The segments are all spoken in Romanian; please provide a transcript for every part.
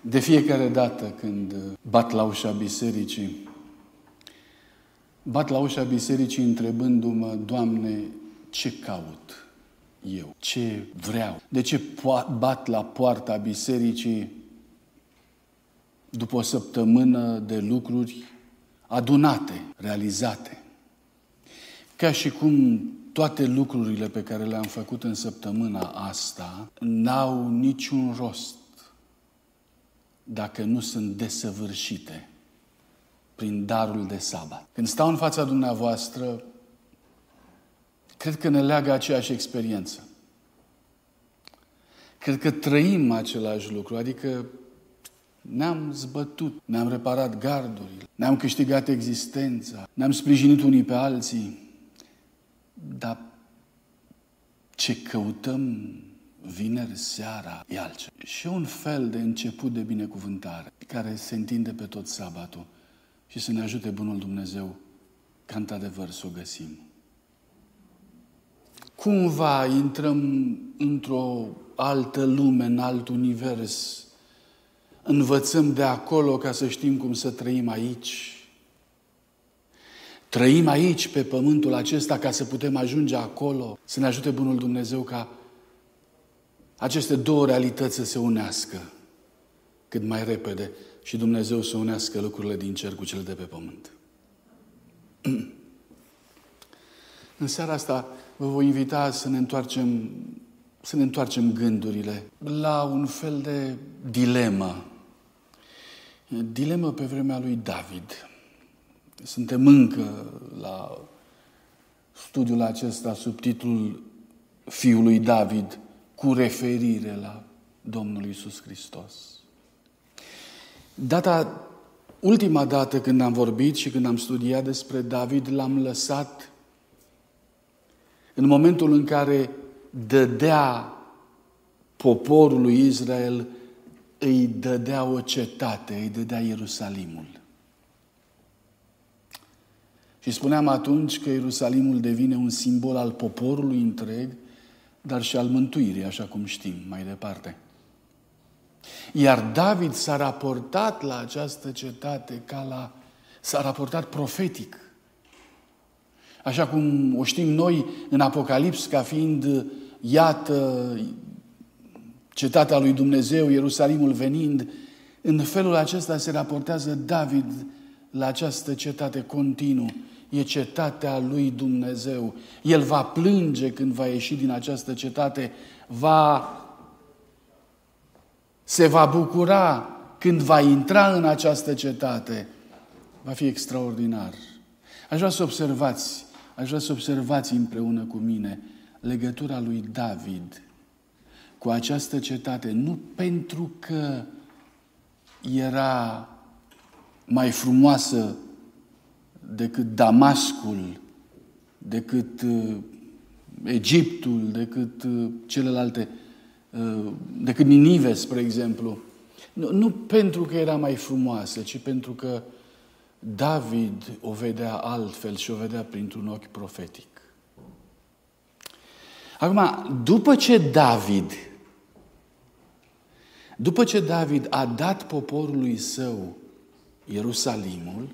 De fiecare dată când bat la ușa bisericii, bat la ușa bisericii întrebându-mă, Doamne, ce caut eu? Ce vreau? De ce bat la poarta bisericii după o săptămână de lucruri adunate, realizate? Ca și cum toate lucrurile pe care le-am făcut în săptămâna asta n-au niciun rost dacă nu sunt desăvârșite prin darul de sabat. Când stau în fața dumneavoastră, cred că ne leagă aceeași experiență. Cred că trăim același lucru, adică ne-am zbătut, ne-am reparat gardurile, ne-am câștigat existența, ne-am sprijinit unii pe alții, dar ce căutăm vineri seara e altceva. Și un fel de început de binecuvântare care se întinde pe tot sabatul și să ne ajute Bunul Dumnezeu ca într-adevăr să o găsim. Cumva intrăm într-o altă lume, în alt univers, învățăm de acolo ca să știm cum să trăim aici. Trăim aici, pe pământul acesta, ca să putem ajunge acolo, să ne ajute Bunul Dumnezeu ca aceste două realități să se unească cât mai repede și Dumnezeu să unească lucrurile din cer cu cele de pe pământ. În seara asta vă voi invita să ne întoarcem, să ne întoarcem gândurile la un fel de dilemă. Dilemă pe vremea lui David. Suntem încă la studiul acesta sub titlul Fiului David – cu referire la Domnul Isus Hristos. Data, ultima dată când am vorbit și când am studiat despre David, l-am lăsat în momentul în care dădea poporului Israel, îi dădea o cetate, îi dădea Ierusalimul. Și spuneam atunci că Ierusalimul devine un simbol al poporului întreg, dar și al mântuirii, așa cum știm mai departe. Iar David s-a raportat la această cetate ca la... s-a raportat profetic. Așa cum o știm noi în Apocalips ca fiind, iată, cetatea lui Dumnezeu, Ierusalimul venind, în felul acesta se raportează David la această cetate continuu e cetatea lui Dumnezeu. El va plânge când va ieși din această cetate, va, se va bucura când va intra în această cetate. Va fi extraordinar. Aș vrea să observați, aș vrea să observați împreună cu mine legătura lui David cu această cetate, nu pentru că era mai frumoasă decât Damascul, decât uh, Egiptul, decât uh, celelalte, uh, decât Ninive, spre exemplu. Nu, nu pentru că era mai frumoasă, ci pentru că David o vedea altfel și o vedea printr-un ochi profetic. Acum, după ce David, după ce David a dat poporului său Ierusalimul,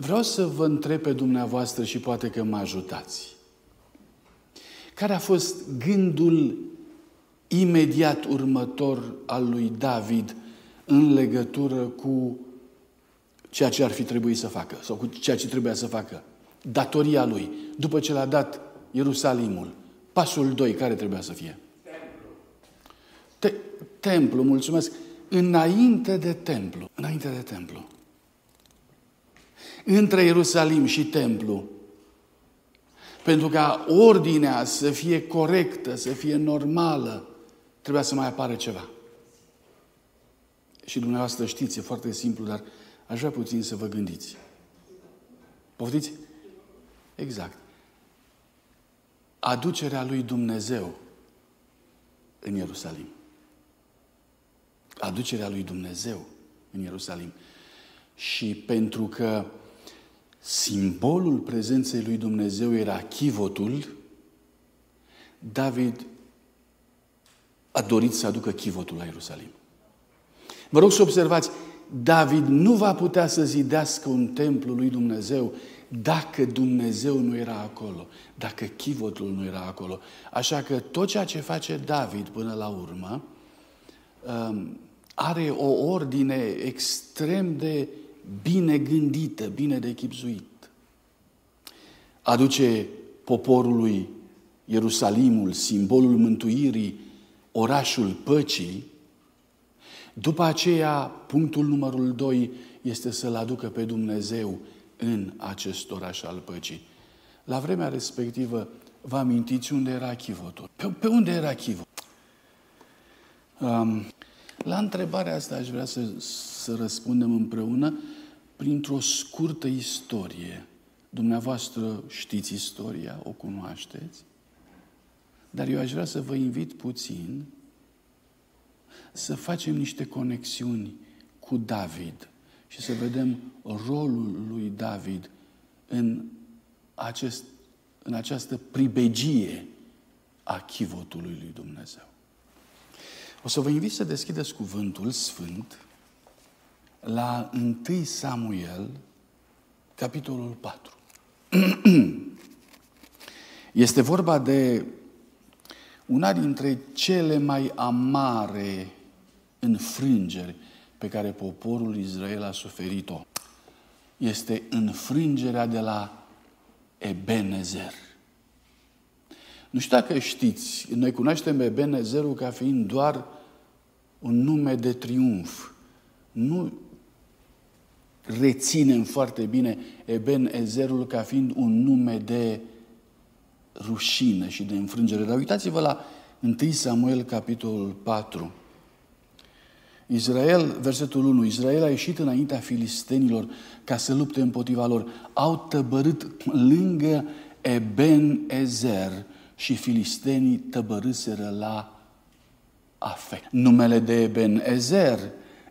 Vreau să vă întreb pe dumneavoastră și poate că mă ajutați. Care a fost gândul imediat următor al lui David în legătură cu ceea ce ar fi trebuit să facă sau cu ceea ce trebuia să facă? Datoria lui, după ce l-a dat Ierusalimul. Pasul 2, care trebuia să fie? Te- templu, mulțumesc. Înainte de templu. Înainte de templu între Ierusalim și templu. Pentru ca ordinea să fie corectă, să fie normală, trebuia să mai apară ceva. Și dumneavoastră știți, e foarte simplu, dar aș vrea puțin să vă gândiți. Poftiți? Exact. Aducerea lui Dumnezeu în Ierusalim. Aducerea lui Dumnezeu în Ierusalim. Și pentru că simbolul prezenței lui Dumnezeu era chivotul, David a dorit să aducă chivotul la Ierusalim. Vă rog să observați, David nu va putea să zidească un templu lui Dumnezeu dacă Dumnezeu nu era acolo, dacă chivotul nu era acolo. Așa că tot ceea ce face David până la urmă um, are o ordine extrem de bine gândită, bine de chipzuit. Aduce poporului Ierusalimul, simbolul mântuirii, orașul păcii. După aceea, punctul numărul doi este să-L aducă pe Dumnezeu în acest oraș al păcii. La vremea respectivă, vă amintiți unde era chivotul? Pe, pe unde era chivotul? Um, la întrebarea asta aș vrea să, să răspundem împreună printr-o scurtă istorie. Dumneavoastră știți istoria, o cunoașteți, dar eu aș vrea să vă invit puțin să facem niște conexiuni cu David și să vedem rolul lui David în, acest, în această pribegie a chivotului lui Dumnezeu. O să vă invit să deschideți cuvântul sfânt la 1 Samuel, capitolul 4. Este vorba de una dintre cele mai amare înfrângeri pe care poporul Israel a suferit-o. Este înfrângerea de la Ebenezer. Nu știu dacă știți, noi cunoaștem Ebenezerul ca fiind doar un nume de triumf. Nu reținem foarte bine Ebenezerul ca fiind un nume de rușine și de înfrângere. Dar uitați-vă la 1 Samuel, capitolul 4. Israel, versetul 1, Israel a ieșit înaintea filistenilor ca să lupte împotriva lor. Au tăbărât lângă Eben Ezer și filistenii tăbărâseră la Afec. Numele de Eben Ezer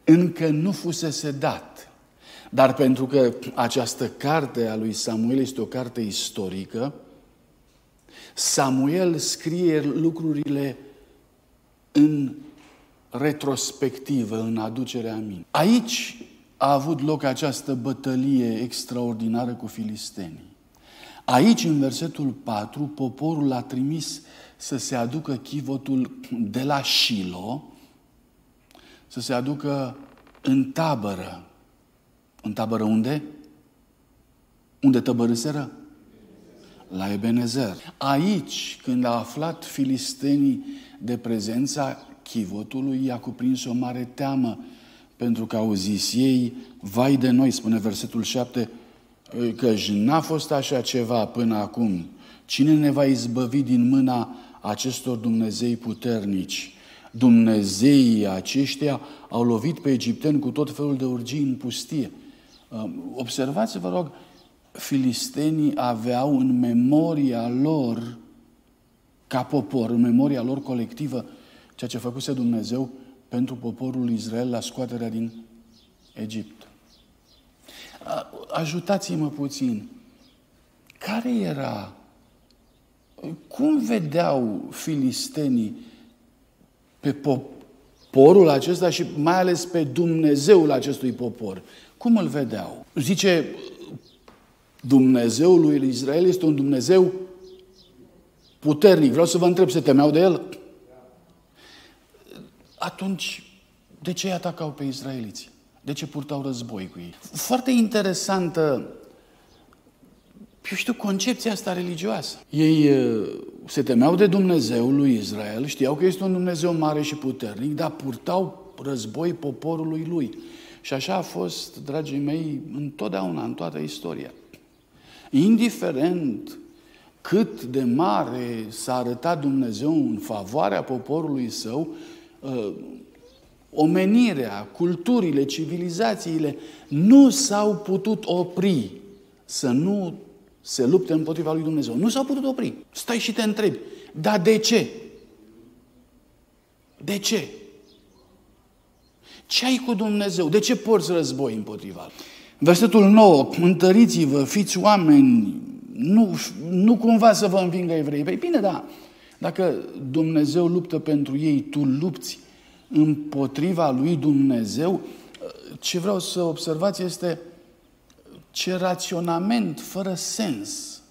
încă nu fusese dat. Dar pentru că această carte a lui Samuel este o carte istorică, Samuel scrie lucrurile în retrospectivă, în aducerea aminte. Aici a avut loc această bătălie extraordinară cu filistenii. Aici, în versetul 4, poporul a trimis să se aducă chivotul de la Shilo, să se aducă în tabără. În tabără unde? Unde tăbărâseră? La Ebenezer. Aici, când a aflat filistenii de prezența chivotului, i-a cuprins o mare teamă, pentru că au zis ei, vai de noi, spune versetul 7, că n-a fost așa ceva până acum. Cine ne va izbăvi din mâna acestor Dumnezei puternici? Dumnezeii aceștia au lovit pe egipteni cu tot felul de urgii în pustie. Observați, vă rog, filistenii aveau în memoria lor, ca popor, în memoria lor colectivă, ceea ce făcuse Dumnezeu pentru poporul Israel la scoaterea din Egipt. Ajutați-mă puțin. Care era, cum vedeau filistenii pe poporul acesta și mai ales pe Dumnezeul acestui popor? Cum îl vedeau? Zice, Dumnezeul lui Israel este un Dumnezeu puternic. Vreau să vă întreb, se temeau de el? Atunci, de ce îi atacau pe izraeliți? De ce purtau război cu ei? Foarte interesantă, eu știu, concepția asta religioasă. Ei se temeau de Dumnezeul lui Israel, știau că este un Dumnezeu mare și puternic, dar purtau război poporului lui. Și așa a fost, dragii mei, întotdeauna, în toată istoria. Indiferent cât de mare s-a arătat Dumnezeu în favoarea poporului său, ă, omenirea, culturile, civilizațiile nu s-au putut opri să nu se lupte împotriva lui Dumnezeu. Nu s-au putut opri. Stai și te întrebi, dar de ce? De ce? Ce ai cu Dumnezeu? De ce porți război împotriva Versetul 9, întăriți-vă, fiți oameni, nu, nu cumva să vă învingă evrei. Păi bine, da, dacă Dumnezeu luptă pentru ei, tu lupți împotriva lui Dumnezeu, ce vreau să observați este ce raționament fără sens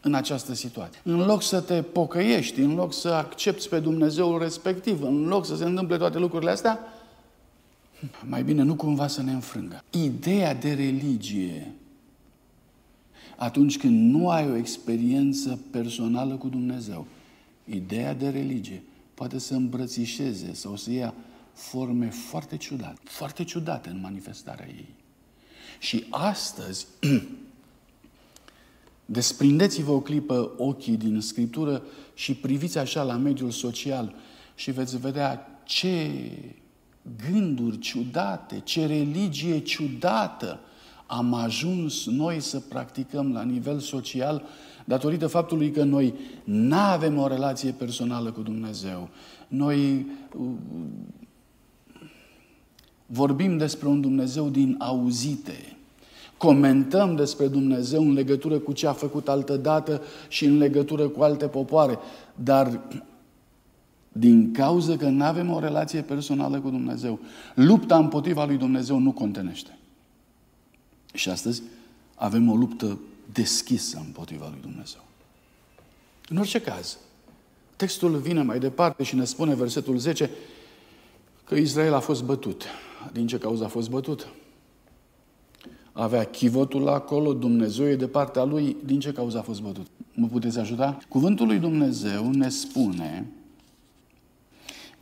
în această situație. În loc să te pocăiești, în loc să accepti pe Dumnezeul respectiv, în loc să se întâmple toate lucrurile astea, mai bine nu cumva să ne înfrângă. Ideea de religie, atunci când nu ai o experiență personală cu Dumnezeu, ideea de religie poate să îmbrățișeze sau să ia forme foarte ciudate, foarte ciudate în manifestarea ei. Și astăzi, desprindeți-vă o clipă ochii din Scriptură și priviți așa la mediul social și veți vedea ce gânduri ciudate, ce religie ciudată am ajuns noi să practicăm la nivel social datorită faptului că noi nu avem o relație personală cu Dumnezeu. Noi uh, vorbim despre un Dumnezeu din auzite. Comentăm despre Dumnezeu în legătură cu ce a făcut altă dată și în legătură cu alte popoare. Dar din cauza că nu avem o relație personală cu Dumnezeu, lupta împotriva lui Dumnezeu nu contenește. Și astăzi avem o luptă deschisă împotriva lui Dumnezeu. În orice caz, textul vine mai departe și ne spune versetul 10 că Israel a fost bătut. Din ce cauză a fost bătut? Avea chivotul acolo, Dumnezeu e de partea lui, din ce cauză a fost bătut? Mă puteți ajuta? Cuvântul lui Dumnezeu ne spune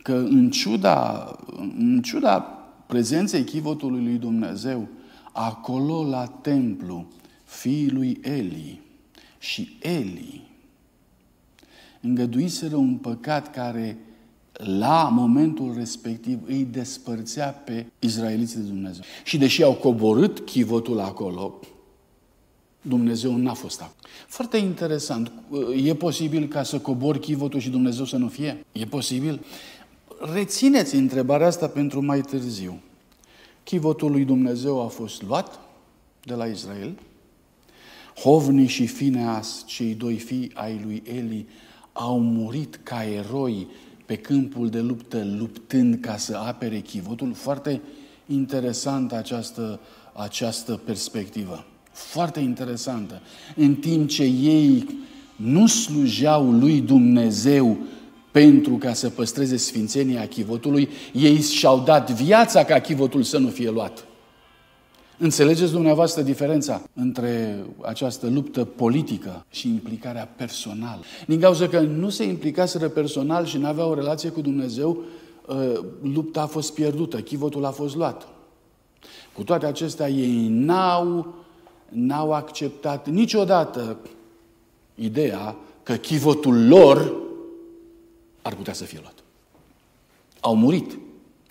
că în ciuda, în ciuda prezenței chivotului lui Dumnezeu, acolo la templu, fiii lui Eli și Eli îngăduiseră un păcat care la momentul respectiv îi despărțea pe izraeliții de Dumnezeu. Și deși au coborât chivotul acolo, Dumnezeu n-a fost acolo. Foarte interesant. E posibil ca să cobori chivotul și Dumnezeu să nu fie? E posibil? Rețineți întrebarea asta pentru mai târziu. Chivotul lui Dumnezeu a fost luat de la Israel. Hovni și Fineas, cei doi fii ai lui Eli, au murit ca eroi pe câmpul de luptă, luptând ca să apere chivotul. Foarte interesantă această, această perspectivă. Foarte interesantă. În timp ce ei nu slujeau lui Dumnezeu pentru ca să păstreze sfințenia chivotului, ei și-au dat viața ca chivotul să nu fie luat. Înțelegeți dumneavoastră diferența între această luptă politică și implicarea personală? Din cauza că nu se implicaseră personal și nu aveau o relație cu Dumnezeu, ă, lupta a fost pierdută, chivotul a fost luat. Cu toate acestea, ei n-au, n-au acceptat niciodată ideea că chivotul lor ar putea să fie luat. Au murit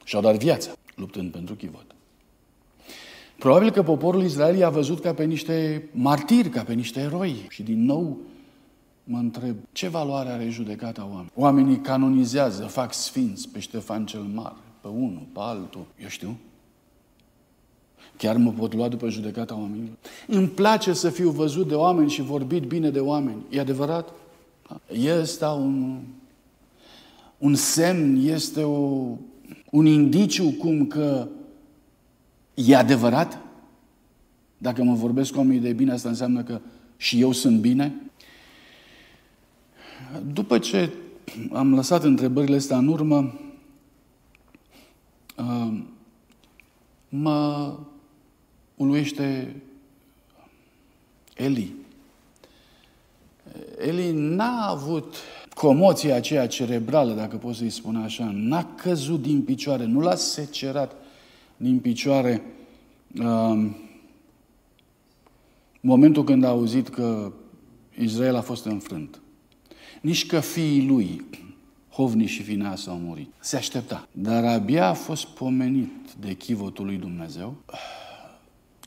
și au dat viața luptând pentru chivot. Probabil că poporul Israel i-a văzut ca pe niște martiri, ca pe niște eroi. Și din nou mă întreb, ce valoare are judecata oamenilor? Oamenii canonizează, fac sfinți pe Ștefan cel Mare, pe unul, pe altul, eu știu. Chiar mă pot lua după judecata oamenilor? Îmi place să fiu văzut de oameni și vorbit bine de oameni. E adevărat? Este un, un semn, este o, un indiciu cum că E adevărat? Dacă mă vorbesc cu oamenii de bine, asta înseamnă că și eu sunt bine? După ce am lăsat întrebările astea în urmă, uh, mă uluiește Eli. Eli n-a avut comoția aceea cerebrală, dacă pot să-i spun așa, n-a căzut din picioare, nu l-a secerat din picioare uh, momentul când a auzit că Israel a fost înfrânt. Nici că fiii lui, Hovni și Fineas, au murit. Se aștepta. Dar abia a fost pomenit de chivotul lui Dumnezeu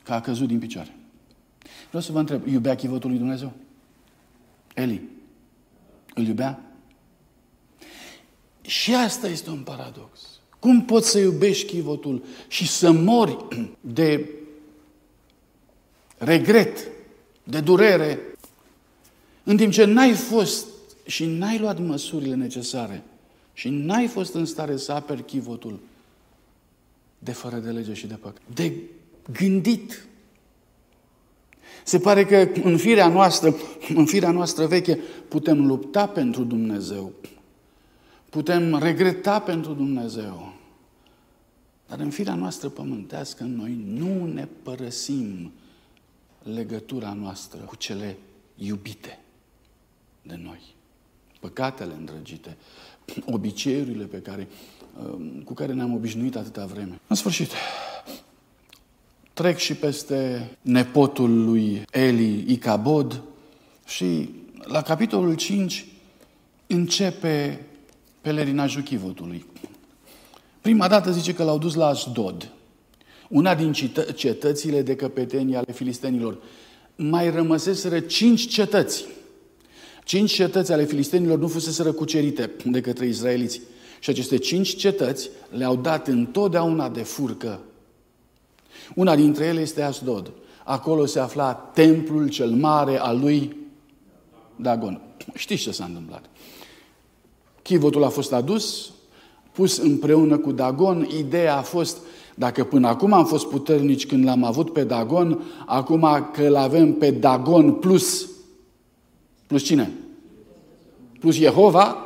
că a căzut din picioare. Vreau să vă întreb, iubea chivotul lui Dumnezeu? Eli, îl iubea? Și asta este un paradox. Cum poți să iubești chivotul și să mori de regret, de durere, în timp ce n-ai fost și n-ai luat măsurile necesare Și n-ai fost în stare să aperi chivotul de fără de lege și de păcat. De gândit. Se pare că în firea noastră, în firea noastră veche, putem lupta pentru Dumnezeu. Putem regreta pentru Dumnezeu. Dar în firea noastră pământească, noi nu ne părăsim legătura noastră cu cele iubite de noi. Păcatele îndrăgite, obiceiurile pe care, um, cu care ne-am obișnuit atâta vreme. În sfârșit, trec și peste nepotul lui Eli Icabod și la capitolul 5 începe pelerinajul chivotului. Prima dată zice că l-au dus la Asdod, una din cetățile de căpetenie ale filistenilor. Mai rămăseseră cinci cetăți. Cinci cetăți ale filistenilor nu fuseseră cucerite de către izraeliți. Și aceste cinci cetăți le-au dat întotdeauna de furcă. Una dintre ele este Asdod. Acolo se afla templul cel mare al lui Dagon. Știți ce s-a întâmplat? Chivotul a fost adus, pus împreună cu Dagon. Ideea a fost, dacă până acum am fost puternici când l-am avut pe Dagon, acum că îl avem pe Dagon plus, plus cine? Plus Jehova,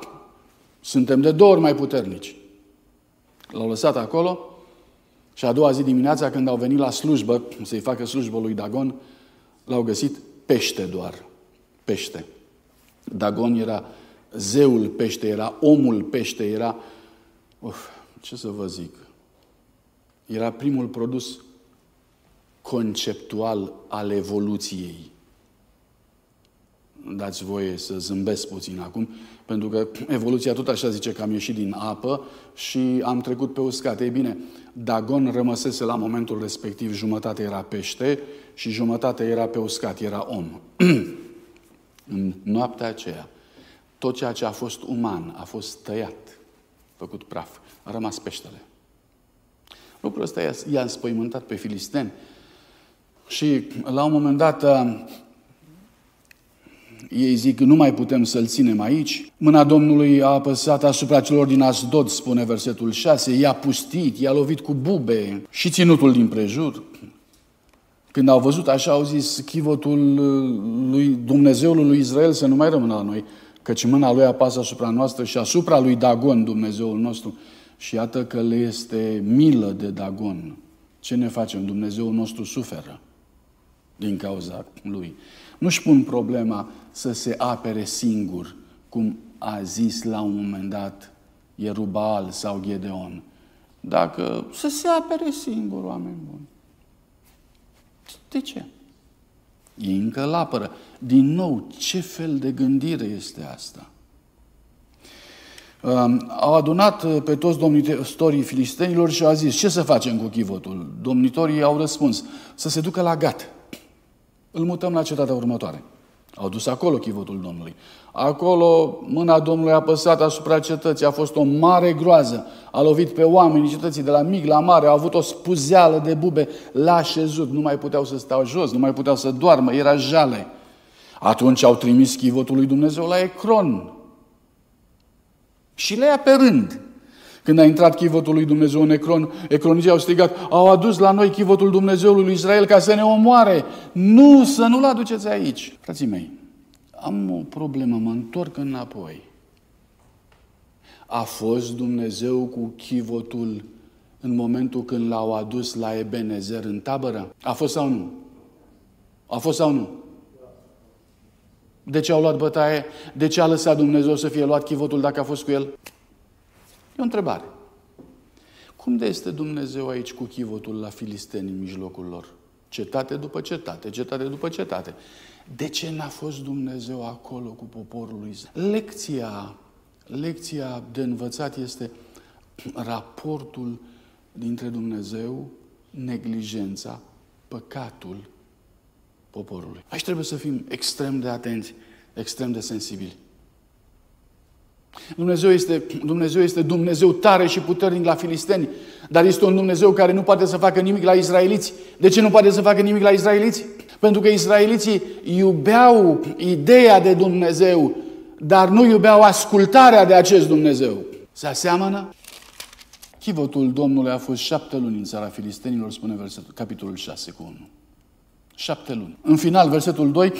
suntem de două ori mai puternici. L-au lăsat acolo și a doua zi dimineața, când au venit la slujbă, să-i facă slujbă lui Dagon, l-au găsit pește doar. Pește. Dagon era zeul pește, era omul pește, era Uf, ce să vă zic? Era primul produs conceptual al evoluției. Dați voie să zâmbesc puțin acum, pentru că evoluția tot așa zice că am ieșit din apă și am trecut pe uscat. Ei bine, Dagon rămăsese la momentul respectiv, jumătate era pește și jumătate era pe uscat, era om. În noaptea aceea, tot ceea ce a fost uman a fost tăiat făcut praf. A rămas peștele. Lucrul ăsta i-a înspăimântat pe filisteni. Și la un moment dat ei zic, nu mai putem să-l ținem aici. Mâna Domnului a apăsat asupra celor din Asdod, spune versetul 6, i-a pustit, i-a lovit cu bube și ținutul din prejur. Când au văzut așa, au zis, chivotul lui Dumnezeului lui Israel să nu mai rămână la noi căci mâna lui apasă asupra noastră și asupra lui Dagon, Dumnezeul nostru. Și iată că le este milă de Dagon. Ce ne facem? Dumnezeul nostru suferă din cauza lui. Nu-și pun problema să se apere singur, cum a zis la un moment dat Ierubal sau Gedeon. Dacă să se apere singur, oameni buni. De ce? Ei încă lapără. Din nou, ce fel de gândire este asta? Au adunat uh, pe toți domnitorii filistenilor și au zis, ce să facem cu chivotul? Domnitorii au răspuns, să se ducă la Gat. Îl mutăm la cetatea următoare. Au dus acolo chivotul Domnului. Acolo mâna Domnului a păsat asupra cetății, a fost o mare groază. A lovit pe oamenii cetății de la mic la mare, au avut o spuzeală de bube, la așezut, nu mai puteau să stau jos, nu mai puteau să doarmă, era jale. Atunci au trimis chivotul lui Dumnezeu la Ecron. Și le ia pe rând. Când a intrat chivotul lui Dumnezeu în Ecron, ecronicii au strigat, au adus la noi chivotul Dumnezeului lui Israel ca să ne omoare. Nu, să nu-l aduceți aici. Frații mei, am o problemă, mă întorc înapoi. A fost Dumnezeu cu chivotul în momentul când l-au adus la Ebenezer în tabără? A fost sau nu? A fost sau nu? De ce au luat bătaie? De ce a lăsat Dumnezeu să fie luat chivotul dacă a fost cu el? E o întrebare. Cum de este Dumnezeu aici cu chivotul la filisteni în mijlocul lor? Cetate după cetate, cetate după cetate. De ce n-a fost Dumnezeu acolo cu poporul lui Israel? Lecția, lecția de învățat este raportul dintre Dumnezeu, neglijența, păcatul poporului. Aici trebuie să fim extrem de atenți, extrem de sensibili. Dumnezeu este, Dumnezeu este Dumnezeu tare și puternic la filisteni, dar este un Dumnezeu care nu poate să facă nimic la izraeliți. De ce nu poate să facă nimic la izraeliți? Pentru că izraeliții iubeau ideea de Dumnezeu, dar nu iubeau ascultarea de acest Dumnezeu. Se aseamănă? Chivotul Domnului a fost șapte luni în țara filistenilor, spune versetul, capitolul 6 cu 1. Șapte luni. În final, versetul 2,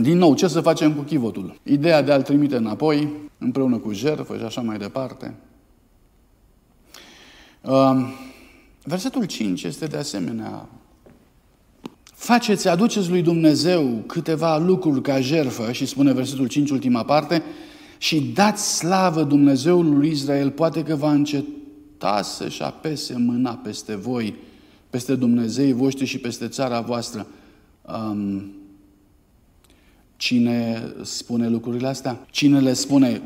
din nou, ce să facem cu chivotul? Ideea de a-l trimite înapoi, împreună cu jertfă și așa mai departe. Um, versetul 5 este de asemenea Faceți, aduceți lui Dumnezeu câteva lucruri ca jerfă, și spune versetul 5, ultima parte, și dați slavă Dumnezeului lui Israel, poate că va înceta să-și apese mâna peste voi, peste Dumnezeii voștri și peste țara voastră. Um, cine spune lucrurile astea? Cine le spune,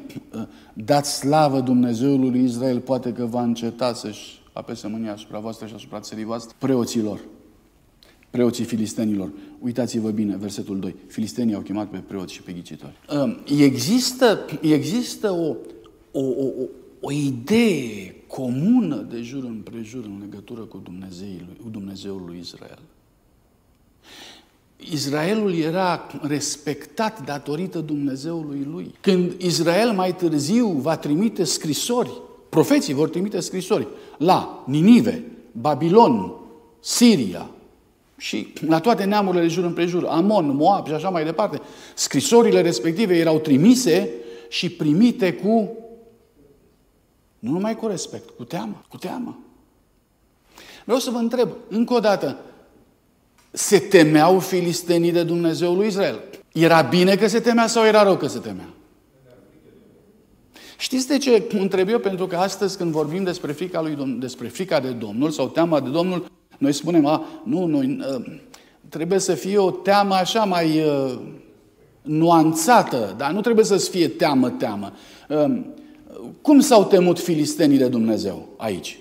dați slavă Dumnezeului lui Israel, poate că va înceta să-și apese mânia asupra voastră și asupra țării voastre? Preoților preoții filistenilor. Uitați-vă bine, versetul 2. Filistenii au chemat pe preoți și pe ghicitori. Există, există o, o, o, o idee comună de jur împrejur în legătură cu Dumnezeul, cu Dumnezeul lui Israel. Israelul era respectat datorită Dumnezeului lui. Când Israel mai târziu va trimite scrisori, profeții vor trimite scrisori la Ninive, Babilon, Siria, și la toate neamurile de jur împrejur, Amon, Moab și așa mai departe, scrisorile respective erau trimise și primite cu, nu numai cu respect, cu teamă, cu teamă. Vreau să vă întreb, încă o dată, se temeau filistenii de Dumnezeul lui Israel? Era bine că se temea sau era rău că se temea? Știți de ce întreb eu? Pentru că astăzi când vorbim despre frica, lui, despre frica de Domnul sau teama de Domnul, noi spunem, a, nu, noi, ă, trebuie să fie o teamă așa mai uh, nuanțată, dar nu trebuie să fie teamă-teamă. Uh, cum s-au temut filistenii de Dumnezeu aici?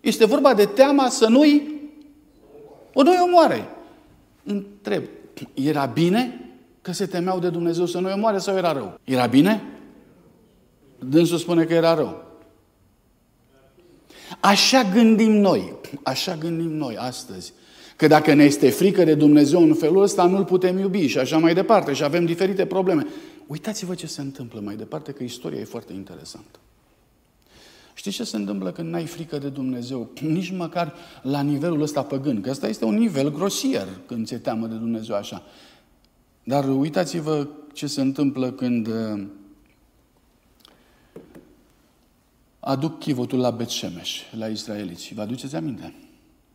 Este vorba de teama să nu-i o nu-i omoare. Întreb, era bine că se temeau de Dumnezeu să nu-i omoare sau era rău? Era bine? Dânsul spune că era rău. Așa gândim noi, așa gândim noi astăzi. Că dacă ne este frică de Dumnezeu în felul ăsta, nu-L putem iubi și așa mai departe și avem diferite probleme. Uitați-vă ce se întâmplă mai departe, că istoria e foarte interesantă. Știți ce se întâmplă când n-ai frică de Dumnezeu? Nici măcar la nivelul ăsta păgân, că ăsta este un nivel grosier când ți-e teamă de Dumnezeu așa. Dar uitați-vă ce se întâmplă când aduc chivotul la Betșemeș, la israeliți. Vă aduceți aminte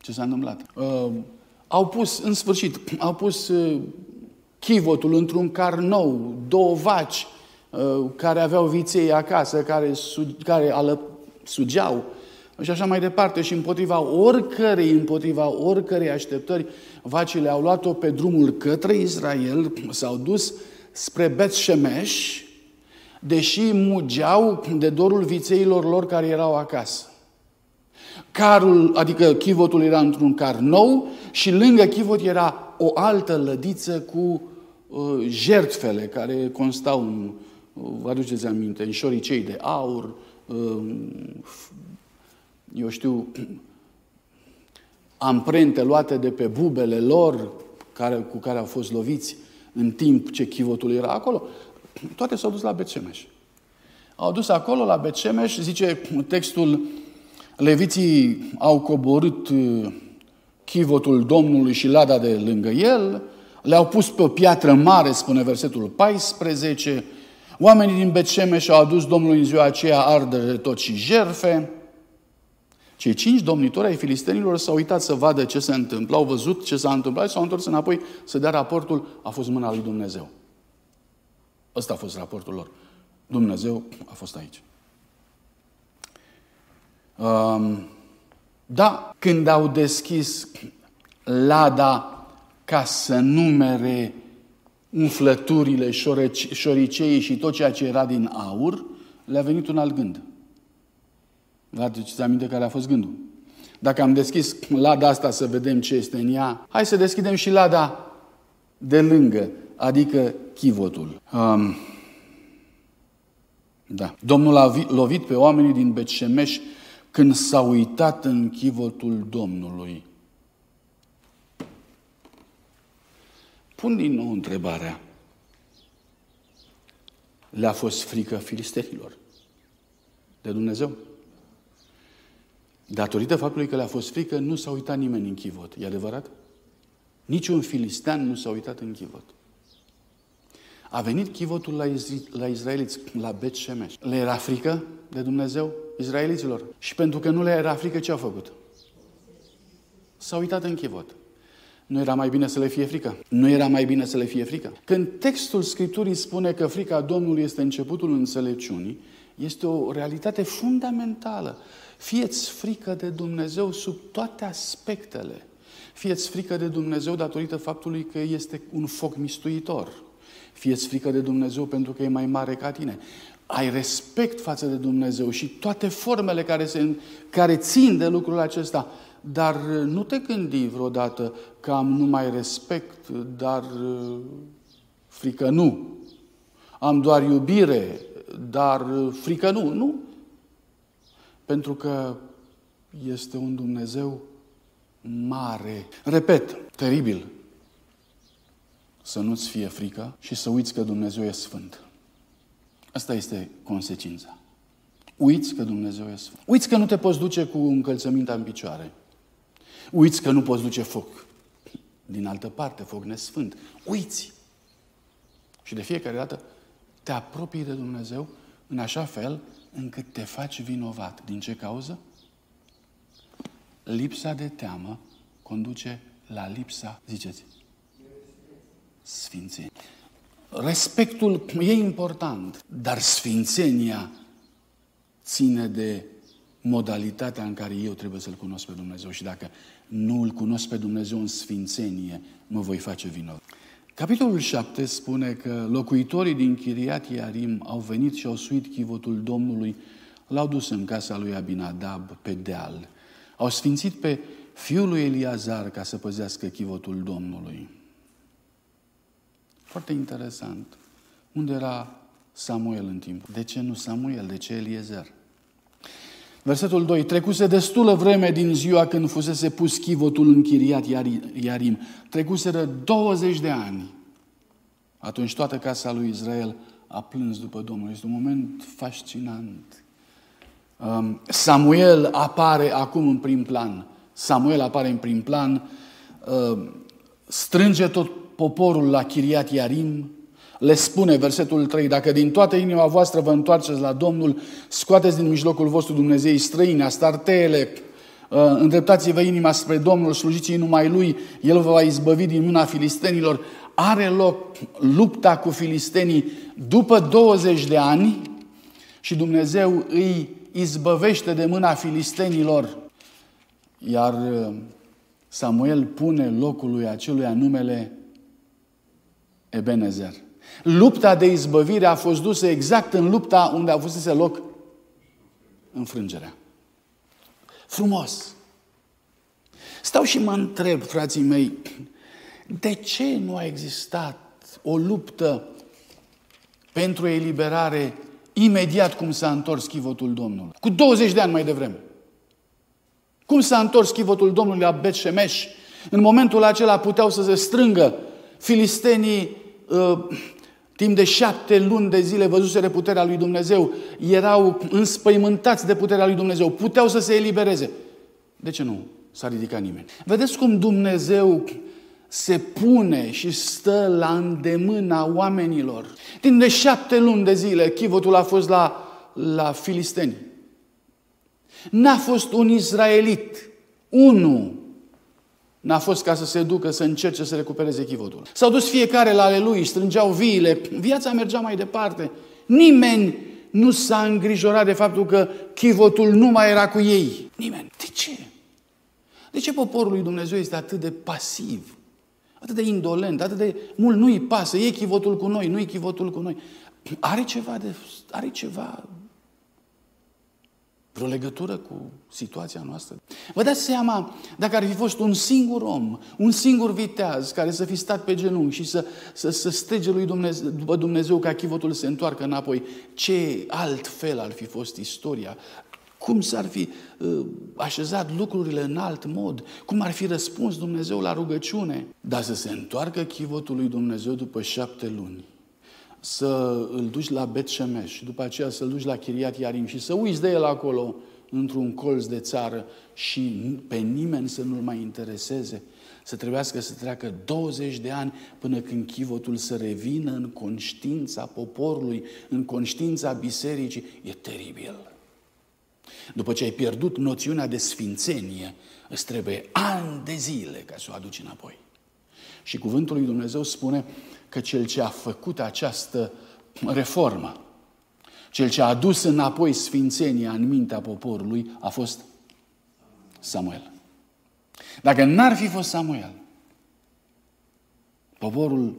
ce s-a întâmplat? Uh, au pus, în sfârșit, au pus uh, chivotul într-un car nou, două vaci uh, care aveau viței acasă, care, su- care ală, sugeau și așa mai departe. Și împotriva oricărei, împotriva oricărei așteptări, vacile au luat-o pe drumul către Israel, s-au dus spre Bet Shemesh, deși mugeau de dorul vițeilor lor care erau acasă. Carul, adică chivotul era într-un car nou și lângă chivot era o altă lădiță cu uh, jertfele care constau în, uh, vă aduceți aminte, în șoricei de aur, uh, eu știu, amprente luate de pe bubele lor care, cu care au fost loviți în timp ce chivotul era acolo. Toate s-au dus la Becemeș. Au dus acolo la Becemeș, zice textul, leviții au coborât uh, chivotul Domnului și lada de lângă el, le-au pus pe o piatră mare, spune versetul 14, oamenii din Becemeș au adus Domnului în ziua aceea ardere tot și jerfe, cei cinci domnitori ai filistenilor s-au uitat să vadă ce se întâmplă, au văzut ce s-a întâmplat și s-au întors înapoi să dea raportul, a fost mâna lui Dumnezeu. Ăsta a fost raportul lor. Dumnezeu a fost aici. Um, da, când au deschis lada ca să numere umflăturile, șoriceii și tot ceea ce era din aur, le-a venit un alt gând. Vă aduceți aminte care a fost gândul? Dacă am deschis lada asta să vedem ce este în ea, hai să deschidem și lada de lângă, adică chivotul. Um, da. Domnul a lovit pe oamenii din Betșemeș când s-a uitat în chivotul Domnului. Pun din nou întrebarea. le-a fost frică filistenilor de Dumnezeu. Datorită faptului că le-a fost frică, nu s-a uitat nimeni în chivot. E adevărat? Niciun filistean nu s-a uitat în chivot. A venit chivotul la, Izri- la izraeliți, la Bet Shemesh. Le era frică de Dumnezeu izraeliților. Și pentru că nu le era frică, ce au făcut? S-au uitat în chivot. Nu era mai bine să le fie frică? Nu era mai bine să le fie frică? Când textul Scripturii spune că frica Domnului este începutul înțelepciunii, este o realitate fundamentală. Fieți frică de Dumnezeu sub toate aspectele. Fieți frică de Dumnezeu datorită faptului că este un foc mistuitor. Fieți frică de Dumnezeu pentru că e mai mare ca tine. Ai respect față de Dumnezeu și toate formele care, se, care țin de lucrul acesta. Dar nu te gândi vreodată că am numai respect, dar frică nu. Am doar iubire, dar frică nu. Nu. Pentru că este un Dumnezeu mare. Repet, teribil. Să nu-ți fie frică și să uiți că Dumnezeu e sfânt. Asta este consecința. Uiți că Dumnezeu e sfânt. Uiți că nu te poți duce cu încălțămintea în picioare. Uiți că nu poți duce foc. Din altă parte, foc nesfânt. Uiți. Și de fiecare dată te apropii de Dumnezeu în așa fel încât te faci vinovat. Din ce cauză? Lipsa de teamă conduce la lipsa, ziceți, sfințenie. Respectul e important, dar sfințenia ține de modalitatea în care eu trebuie să-L cunosc pe Dumnezeu și dacă nu îl cunosc pe Dumnezeu în sfințenie, mă voi face vinovat. Capitolul 7 spune că locuitorii din Chiriat Iarim au venit și au suit chivotul Domnului, l-au dus în casa lui Abinadab pe deal. Au sfințit pe fiul lui Eliazar ca să păzească chivotul Domnului. Foarte interesant. Unde era Samuel în timp? De ce nu Samuel? De ce Eliezer? Versetul 2. Trecuse destulă vreme din ziua când fusese pus chivotul în Chiriat Iarim. Trecuseră 20 de ani. Atunci toată casa lui Israel a plâns după Domnul. Este un moment fascinant. Um, Samuel apare acum în prim plan. Samuel apare în prim plan, um, strânge tot poporul la Chiriat Iarim, le spune, versetul 3, dacă din toată inima voastră vă întoarceți la Domnul, scoateți din mijlocul vostru Dumnezei străini, astarteele, uh, îndreptați-vă inima spre Domnul, slujiți numai Lui, El vă va izbăvi din mâna filistenilor. Are loc lupta cu filistenii după 20 de ani și Dumnezeu îi izbăvește de mâna filistenilor. Iar uh, Samuel pune locului acelui numele Ebenezer. Lupta de izbăvire a fost dusă exact în lupta unde a fost loc înfrângerea. Frumos. Stau și mă întreb, frații mei, de ce nu a existat o luptă pentru eliberare imediat cum s-a întors chivotul Domnului? Cu 20 de ani mai devreme. Cum s-a întors chivotul Domnului la Bet Shemesh? În momentul acela puteau să se strângă filistenii uh, timp de șapte luni de zile văzuseră puterea lui Dumnezeu, erau înspăimântați de puterea lui Dumnezeu, puteau să se elibereze. De ce nu s-a ridicat nimeni? Vedeți cum Dumnezeu se pune și stă la îndemâna oamenilor. Timp de șapte luni de zile, chivotul a fost la, la filisteni. N-a fost un izraelit, unul N-a fost ca să se ducă să încerce să recupereze chivotul. S-au dus fiecare la ale lui, strângeau viile, viața mergea mai departe. Nimeni nu s-a îngrijorat de faptul că chivotul nu mai era cu ei. Nimeni. De ce? De ce poporul lui Dumnezeu este atât de pasiv? Atât de indolent, atât de mult nu-i pasă, e chivotul cu noi, nu-i chivotul cu noi. Are ceva, de, are ceva vreo legătură cu situația noastră? Vă dați seama, dacă ar fi fost un singur om, un singur viteaz care să fi stat pe genunchi și să, să, să strige lui Dumnezeu, după Dumnezeu ca chivotul se întoarcă înapoi, ce alt fel ar fi fost istoria? Cum s-ar fi uh, așezat lucrurile în alt mod? Cum ar fi răspuns Dumnezeu la rugăciune? Dar să se întoarcă chivotul lui Dumnezeu după șapte luni să îl duci la Bet Shemesh și după aceea să-l duci la Chiriat Iarim și să uiți de el acolo într-un colț de țară și pe nimeni să nu-l mai intereseze, să trebuiască să treacă 20 de ani până când chivotul să revină în conștiința poporului, în conștiința bisericii, e teribil. După ce ai pierdut noțiunea de sfințenie, îți trebuie ani de zile ca să o aduci înapoi. Și cuvântul lui Dumnezeu spune că cel ce a făcut această reformă, cel ce a adus înapoi sfințenia în mintea poporului a fost Samuel. Dacă n-ar fi fost Samuel, poporul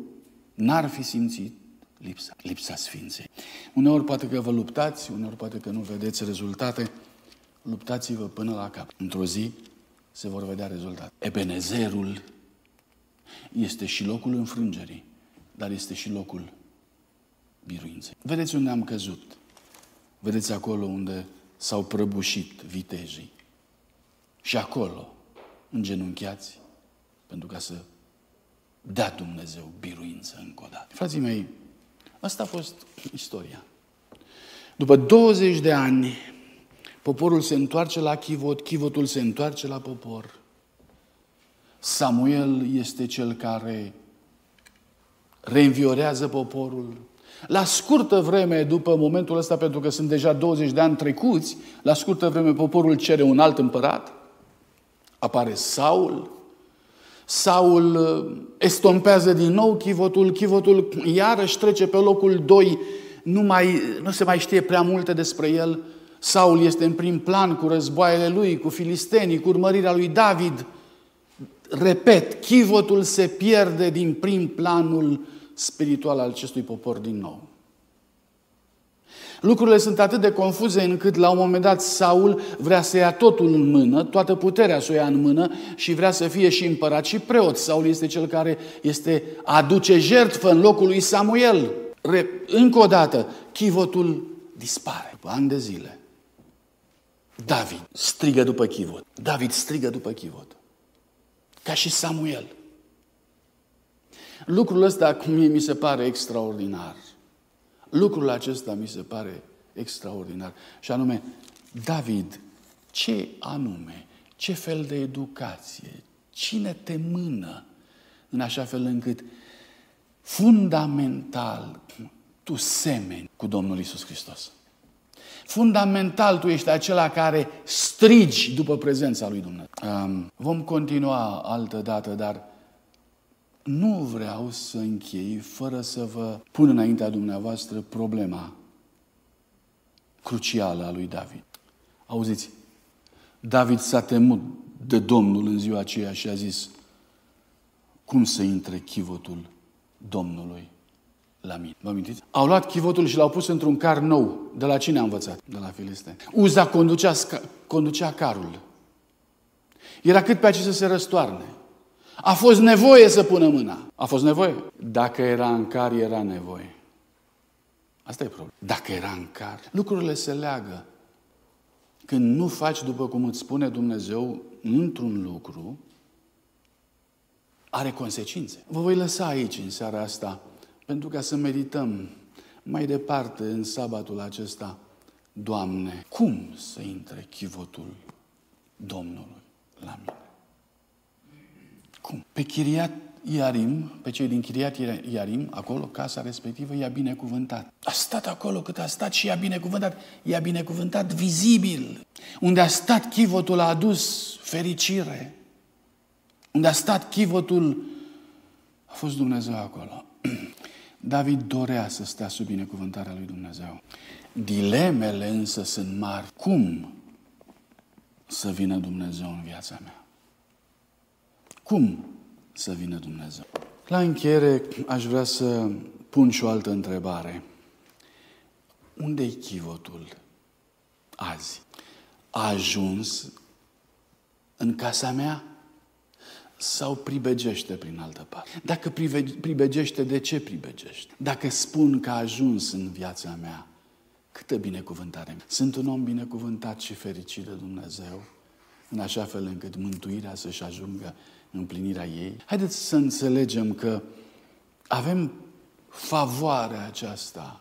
n-ar fi simțit lipsa, lipsa sfinței. Uneori poate că vă luptați, uneori poate că nu vedeți rezultate, luptați-vă până la cap. Într-o zi se vor vedea rezultate. Ebenezerul este și locul înfrângerii, dar este și locul biruinței. Vedeți unde am căzut. Vedeți acolo unde s-au prăbușit vitejii. Și acolo, îngenunchiați, pentru ca să dea Dumnezeu biruință încă o dată. Frații mei, asta a fost istoria. După 20 de ani, poporul se întoarce la chivot, chivotul se întoarce la popor. Samuel este cel care reînviorează poporul. La scurtă vreme, după momentul ăsta, pentru că sunt deja 20 de ani trecuți, la scurtă vreme poporul cere un alt împărat. Apare Saul. Saul uh, estompează din nou chivotul. Chivotul iarăși trece pe locul 2. Nu, mai, nu se mai știe prea multe despre el. Saul este în prim plan cu războaiele lui, cu filistenii, cu urmărirea lui David. Repet, chivotul se pierde din prim planul spiritual al acestui popor din nou. Lucrurile sunt atât de confuze încât la un moment dat Saul vrea să ia totul în mână, toată puterea să o ia în mână și vrea să fie și împărat și preot. Saul este cel care este aduce jertfă în locul lui Samuel. Încă o dată, chivotul dispare după ani de zile. David strigă după chivot. David strigă după chivot. Ca și Samuel. Lucrul ăsta mie mi se pare extraordinar. Lucrul acesta mi se pare extraordinar. Și anume, David, ce anume, ce fel de educație, cine te mână în așa fel încât fundamental tu semeni cu Domnul Isus Hristos. Fundamental tu ești acela care strigi după prezența lui Dumnezeu. Um, vom continua altă dată, dar nu vreau să închei fără să vă pun înaintea dumneavoastră problema crucială a lui David. Auziți, David s-a temut de Domnul în ziua aceea și a zis, cum să intre chivotul Domnului la mine. Vă amintiți? Au luat chivotul și l-au pus într-un car nou. De la cine a învățat? De la Filisteni. Uza conducea, conducea carul. Era cât pe aceea să se răstoarne. A fost nevoie să pună mâna. A fost nevoie. Dacă era în car, era nevoie. Asta e problema. Dacă era în car, lucrurile se leagă. Când nu faci după cum îți spune Dumnezeu într-un lucru, are consecințe. Vă voi lăsa aici în seara asta pentru ca să medităm mai departe în sabatul acesta, Doamne, cum să intre chivotul Domnului la mine? Cum? Pe Chiriat Iarim, pe cei din Chiriat Iarim, acolo, casa respectivă, i-a binecuvântat. A stat acolo cât a stat și i-a binecuvântat. I-a binecuvântat vizibil. Unde a stat chivotul a adus fericire. Unde a stat chivotul a fost Dumnezeu acolo. David dorea să stea sub binecuvântarea lui Dumnezeu. Dilemele însă sunt mari. Cum să vină Dumnezeu în viața mea? Cum să vină Dumnezeu? La încheiere aș vrea să pun și o altă întrebare. Unde e chivotul azi? A ajuns în casa mea? sau pribegește prin altă parte? Dacă pribegește, de ce pribegește? Dacă spun că a ajuns în viața mea, câtă binecuvântare. Sunt un om binecuvântat și fericit de Dumnezeu, în așa fel încât mântuirea să-și ajungă împlinirea ei. Haideți să înțelegem că avem favoarea aceasta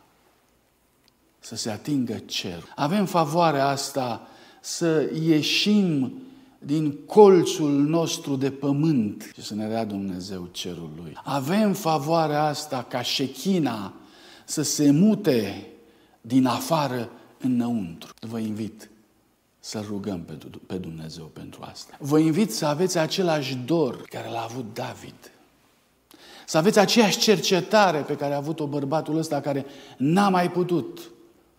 să se atingă cer. Avem favoarea asta să ieșim din colțul nostru de pământ și să ne dea Dumnezeu cerul Lui. Avem favoarea asta ca șechina să se mute din afară înăuntru. Vă invit să rugăm pe Dumnezeu pentru asta. Vă invit să aveți același dor care l-a avut David. Să aveți aceeași cercetare pe care a avut-o bărbatul ăsta care n-a mai putut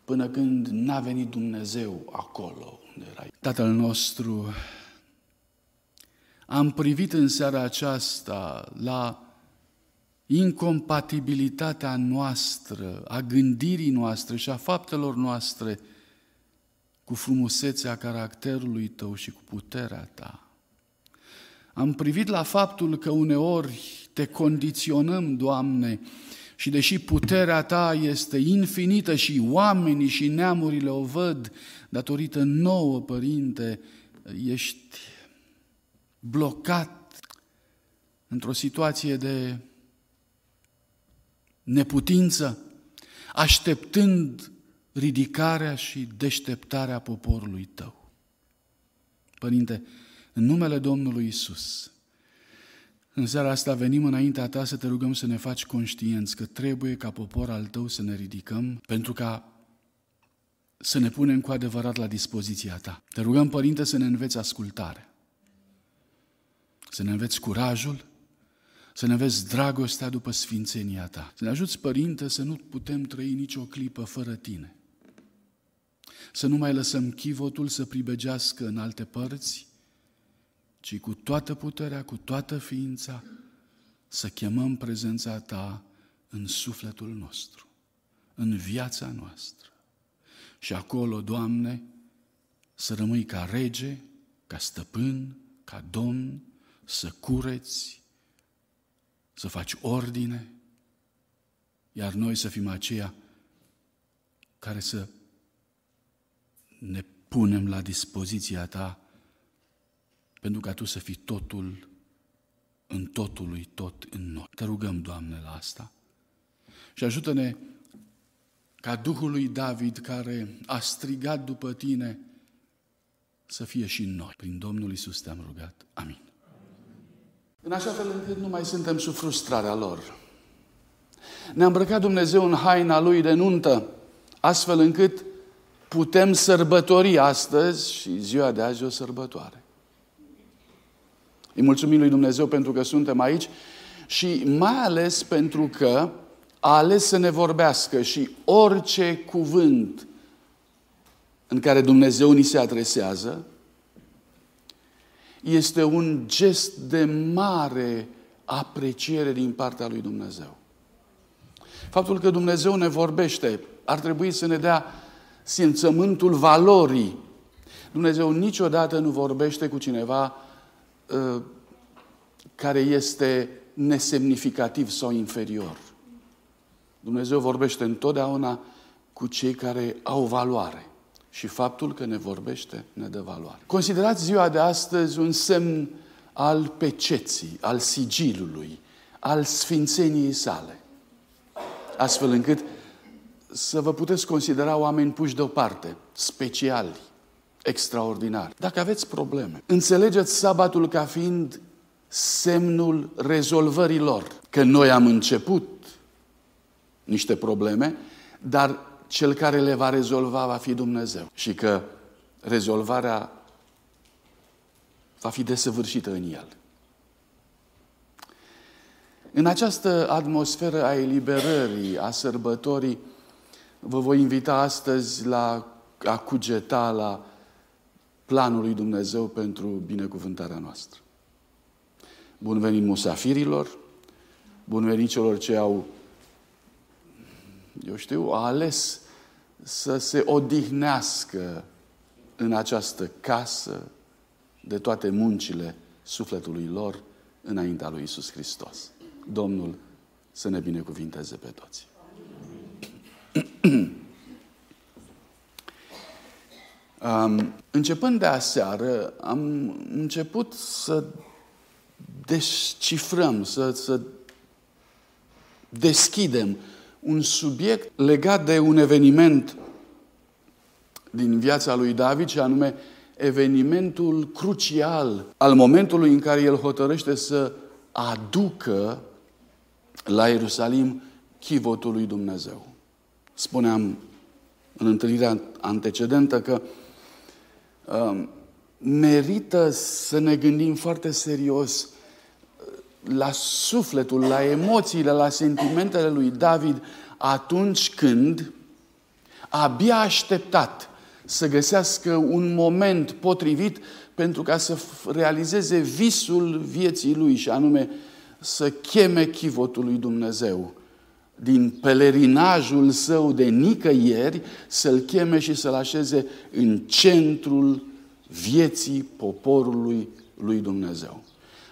până când n-a venit Dumnezeu acolo unde era. Tatăl nostru, am privit în seara aceasta la incompatibilitatea noastră, a gândirii noastre și a faptelor noastre cu frumusețea caracterului tău și cu puterea ta. Am privit la faptul că uneori te condiționăm, Doamne, și deși puterea ta este infinită și oamenii și neamurile o văd, datorită nouă, Părinte, ești blocat într-o situație de neputință, așteptând ridicarea și deșteptarea poporului tău. Părinte, în numele Domnului Isus, în seara asta venim înaintea ta să te rugăm să ne faci conștienți că trebuie ca popor al tău să ne ridicăm pentru ca să ne punem cu adevărat la dispoziția ta. Te rugăm, Părinte, să ne înveți ascultare, să ne înveți curajul, să ne înveți dragostea după sfințenia ta. Să ne ajuți, Părinte, să nu putem trăi nicio clipă fără tine. Să nu mai lăsăm chivotul să pribegească în alte părți, ci cu toată puterea, cu toată ființa, să chemăm prezența Ta în sufletul nostru, în viața noastră. Și acolo, Doamne, să rămâi ca rege, ca stăpân, ca domn, să cureți, să faci ordine, iar noi să fim aceia care să ne punem la dispoziția Ta pentru ca Tu să fii totul în totului tot în noi. Te rugăm, Doamne, la asta. Și ajută-ne ca Duhul lui David, care a strigat după Tine, să fie și în noi. Prin Domnul Isus te-am rugat. Amin. În așa fel încât nu mai suntem sub frustrarea lor. Ne-a îmbrăcat Dumnezeu în haina Lui de nuntă, astfel încât putem sărbători astăzi și ziua de azi o sărbătoare. Îi mulțumim lui Dumnezeu pentru că suntem aici și mai ales pentru că a ales să ne vorbească și orice cuvânt în care Dumnezeu ni se adresează este un gest de mare apreciere din partea lui Dumnezeu. Faptul că Dumnezeu ne vorbește ar trebui să ne dea simțământul valorii. Dumnezeu niciodată nu vorbește cu cineva Uh, care este nesemnificativ sau inferior. Dumnezeu vorbește întotdeauna cu cei care au valoare. Și faptul că ne vorbește ne dă valoare. Considerați ziua de astăzi un semn al peceții, al sigilului, al sfințeniei sale. Astfel încât să vă puteți considera oameni puși deoparte, speciali, extraordinar. Dacă aveți probleme, înțelegeți sabatul ca fiind semnul rezolvării lor. Că noi am început niște probleme, dar cel care le va rezolva va fi Dumnezeu. Și că rezolvarea va fi desăvârșită în El. În această atmosferă a eliberării, a sărbătorii, vă voi invita astăzi la a cugeta la planul lui Dumnezeu pentru binecuvântarea noastră. Bun venit musafirilor, bun venit celor ce au, eu știu, ales să se odihnească în această casă de toate muncile sufletului lor înaintea lui Isus Hristos. Domnul să ne binecuvinteze pe toți. Um, începând de aseară, am început să descifrăm, să, să deschidem un subiect legat de un eveniment din viața lui David, și anume evenimentul crucial al momentului în care el hotărăște să aducă la Ierusalim chivotul lui Dumnezeu. Spuneam în întâlnirea antecedentă că um, merită să ne gândim foarte serios uh, la sufletul, la emoțiile, la sentimentele lui David atunci când abia așteptat să găsească un moment potrivit pentru ca să realizeze visul vieții lui și anume să cheme chivotul lui Dumnezeu din pelerinajul său de nicăieri, să-l cheme și să-l așeze în centrul vieții poporului lui Dumnezeu.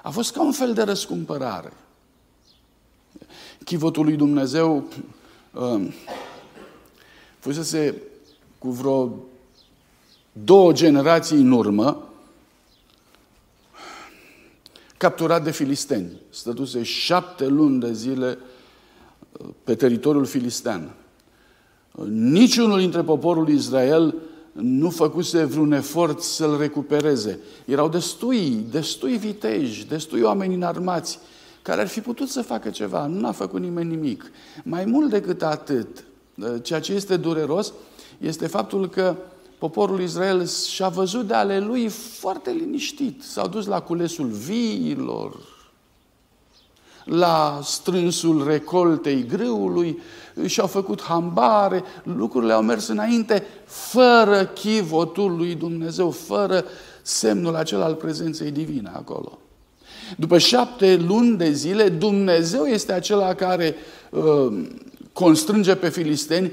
A fost ca un fel de răscumpărare. Chivotul lui Dumnezeu uh, fusese cu vreo două generații în urmă capturat de filisteni. Stătuse șapte luni de zile uh, pe teritoriul filistean. Niciunul dintre poporul Israel nu făcuse vreun efort să-l recupereze. Erau destui, destui viteji, destui oameni înarmați, care ar fi putut să facă ceva. Nu a făcut nimeni nimic. Mai mult decât atât, ceea ce este dureros este faptul că poporul Israel și-a văzut de ale lui foarte liniștit. S-au dus la culesul viilor, la strânsul recoltei grâului, și-au făcut hambare, lucrurile au mers înainte, fără chivotul lui Dumnezeu, fără semnul acela al prezenței divine acolo. După șapte luni de zile, Dumnezeu este acela care uh, constrânge pe filisteni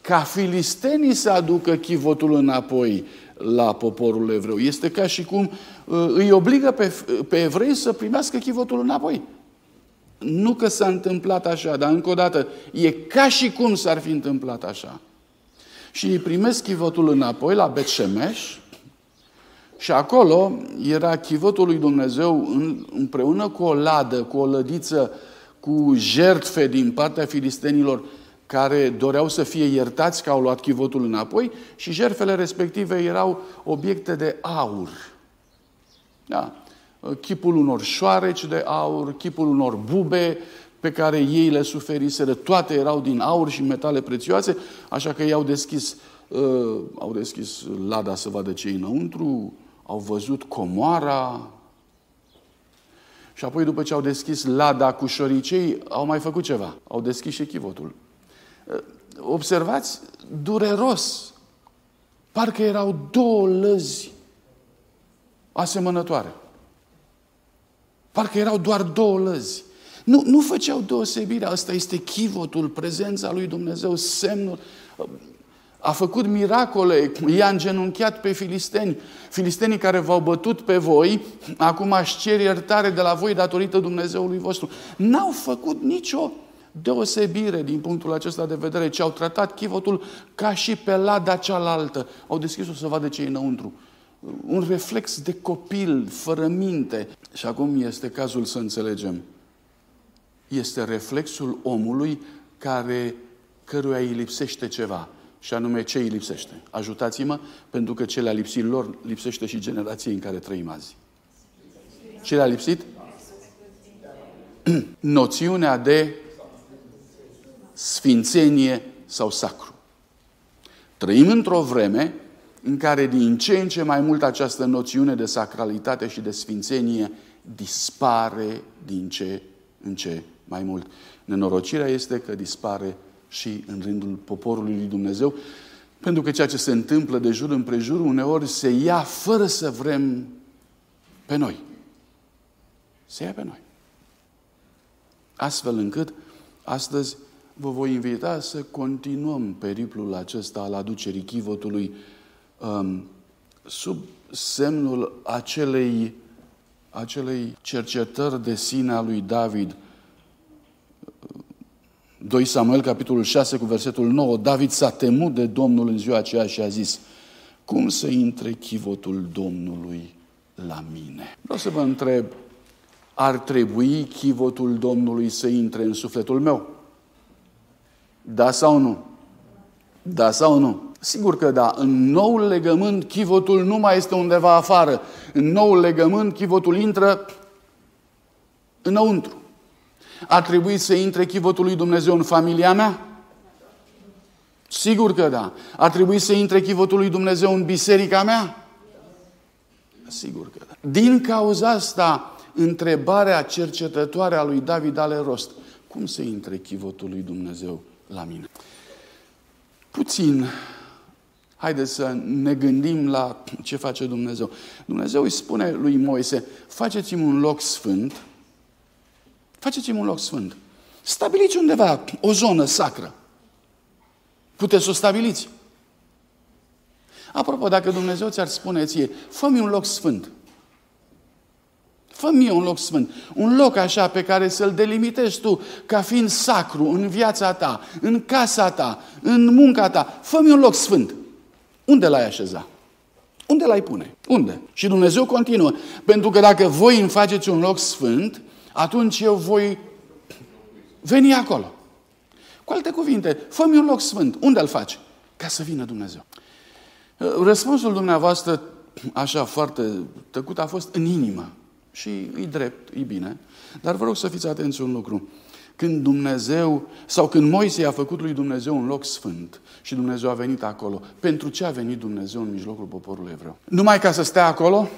ca filistenii să aducă chivotul înapoi la poporul evreu. Este ca și cum uh, îi obligă pe, pe evrei să primească chivotul înapoi. Nu că s-a întâmplat așa, dar încă o dată, e ca și cum s-ar fi întâmplat așa. Și îi primesc chivotul înapoi la Betșemeș și acolo era chivotul lui Dumnezeu împreună cu o ladă, cu o lădiță, cu jertfe din partea filistenilor care doreau să fie iertați că au luat chivotul înapoi și jertfele respective erau obiecte de aur. Da chipul unor șoareci de aur, chipul unor bube pe care ei le suferiseră, toate erau din aur și metale prețioase, așa că ei au deschis, uh, au deschis lada să vadă ce înăuntru, au văzut comoara, și apoi, după ce au deschis lada cu șoricei, au mai făcut ceva. Au deschis și chivotul. Uh, observați, dureros. Parcă erau două lăzi asemănătoare. Parcă erau doar două lăzi. Nu, nu făceau deosebire. Asta este chivotul, prezența lui Dumnezeu, semnul. A făcut miracole, i-a îngenunchiat pe filisteni. Filistenii care v-au bătut pe voi, acum aș cer iertare de la voi datorită Dumnezeului vostru. N-au făcut nicio deosebire din punctul acesta de vedere, ci au tratat chivotul ca și pe lada cealaltă. Au deschis-o să vadă ce e înăuntru un reflex de copil, fără minte. Și acum este cazul să înțelegem. Este reflexul omului care, căruia îi lipsește ceva. Și anume, ce îi lipsește? Ajutați-mă, pentru că ce le-a lipsit lor, lipsește și generației în care trăim azi. Ce le-a lipsit? Noțiunea de sfințenie sau sacru. Trăim într-o vreme în care din ce în ce mai mult această noțiune de sacralitate și de sfințenie dispare din ce în ce mai mult. Nenorocirea este că dispare și în rândul poporului lui Dumnezeu, pentru că ceea ce se întâmplă de jur împrejur uneori se ia fără să vrem pe noi. Se ia pe noi. Astfel încât astăzi vă voi invita să continuăm periplul acesta al aducerii chivotului um, sub semnul acelei, acelei cercetări de sine a lui David. 2 Samuel, capitolul 6, cu versetul 9, David s-a temut de Domnul în ziua aceea și a zis, cum să intre chivotul Domnului la mine? Vreau să vă întreb, ar trebui chivotul Domnului să intre în sufletul meu? Da sau nu? Da sau nu? Sigur că da. În noul legământ, chivotul nu mai este undeva afară. În noul legământ, chivotul intră înăuntru. A trebuit să intre chivotul lui Dumnezeu în familia mea? Sigur că da. A trebuit să intre chivotul lui Dumnezeu în biserica mea? Sigur că da. Din cauza asta, întrebarea cercetătoare a lui David ale rost. Cum să intre chivotul lui Dumnezeu la mine? Puțin Haideți să ne gândim la ce face Dumnezeu. Dumnezeu îi spune lui Moise, faceți-mi un loc sfânt, faceți-mi un loc sfânt. Stabiliți undeva o zonă sacră. Puteți să o stabiliți. Apropo, dacă Dumnezeu ți-ar spune ție, fă-mi un loc sfânt. fă mi un loc sfânt. Un loc așa pe care să-l delimitezi tu ca fiind sacru în viața ta, în casa ta, în munca ta. fă mi un loc sfânt. Unde l-ai așeza? Unde l-ai pune? Unde? Și Dumnezeu continuă. Pentru că dacă voi îmi faceți un loc sfânt, atunci eu voi veni acolo. Cu alte cuvinte, fă un loc sfânt. Unde îl faci? Ca să vină Dumnezeu. Răspunsul dumneavoastră, așa foarte tăcut, a fost în inimă. Și e drept, e bine. Dar vă rog să fiți atenți un lucru. Când Dumnezeu, sau când Moise a făcut lui Dumnezeu un loc sfânt și Dumnezeu a venit acolo, pentru ce a venit Dumnezeu în mijlocul poporului evreu? Numai ca să stea acolo?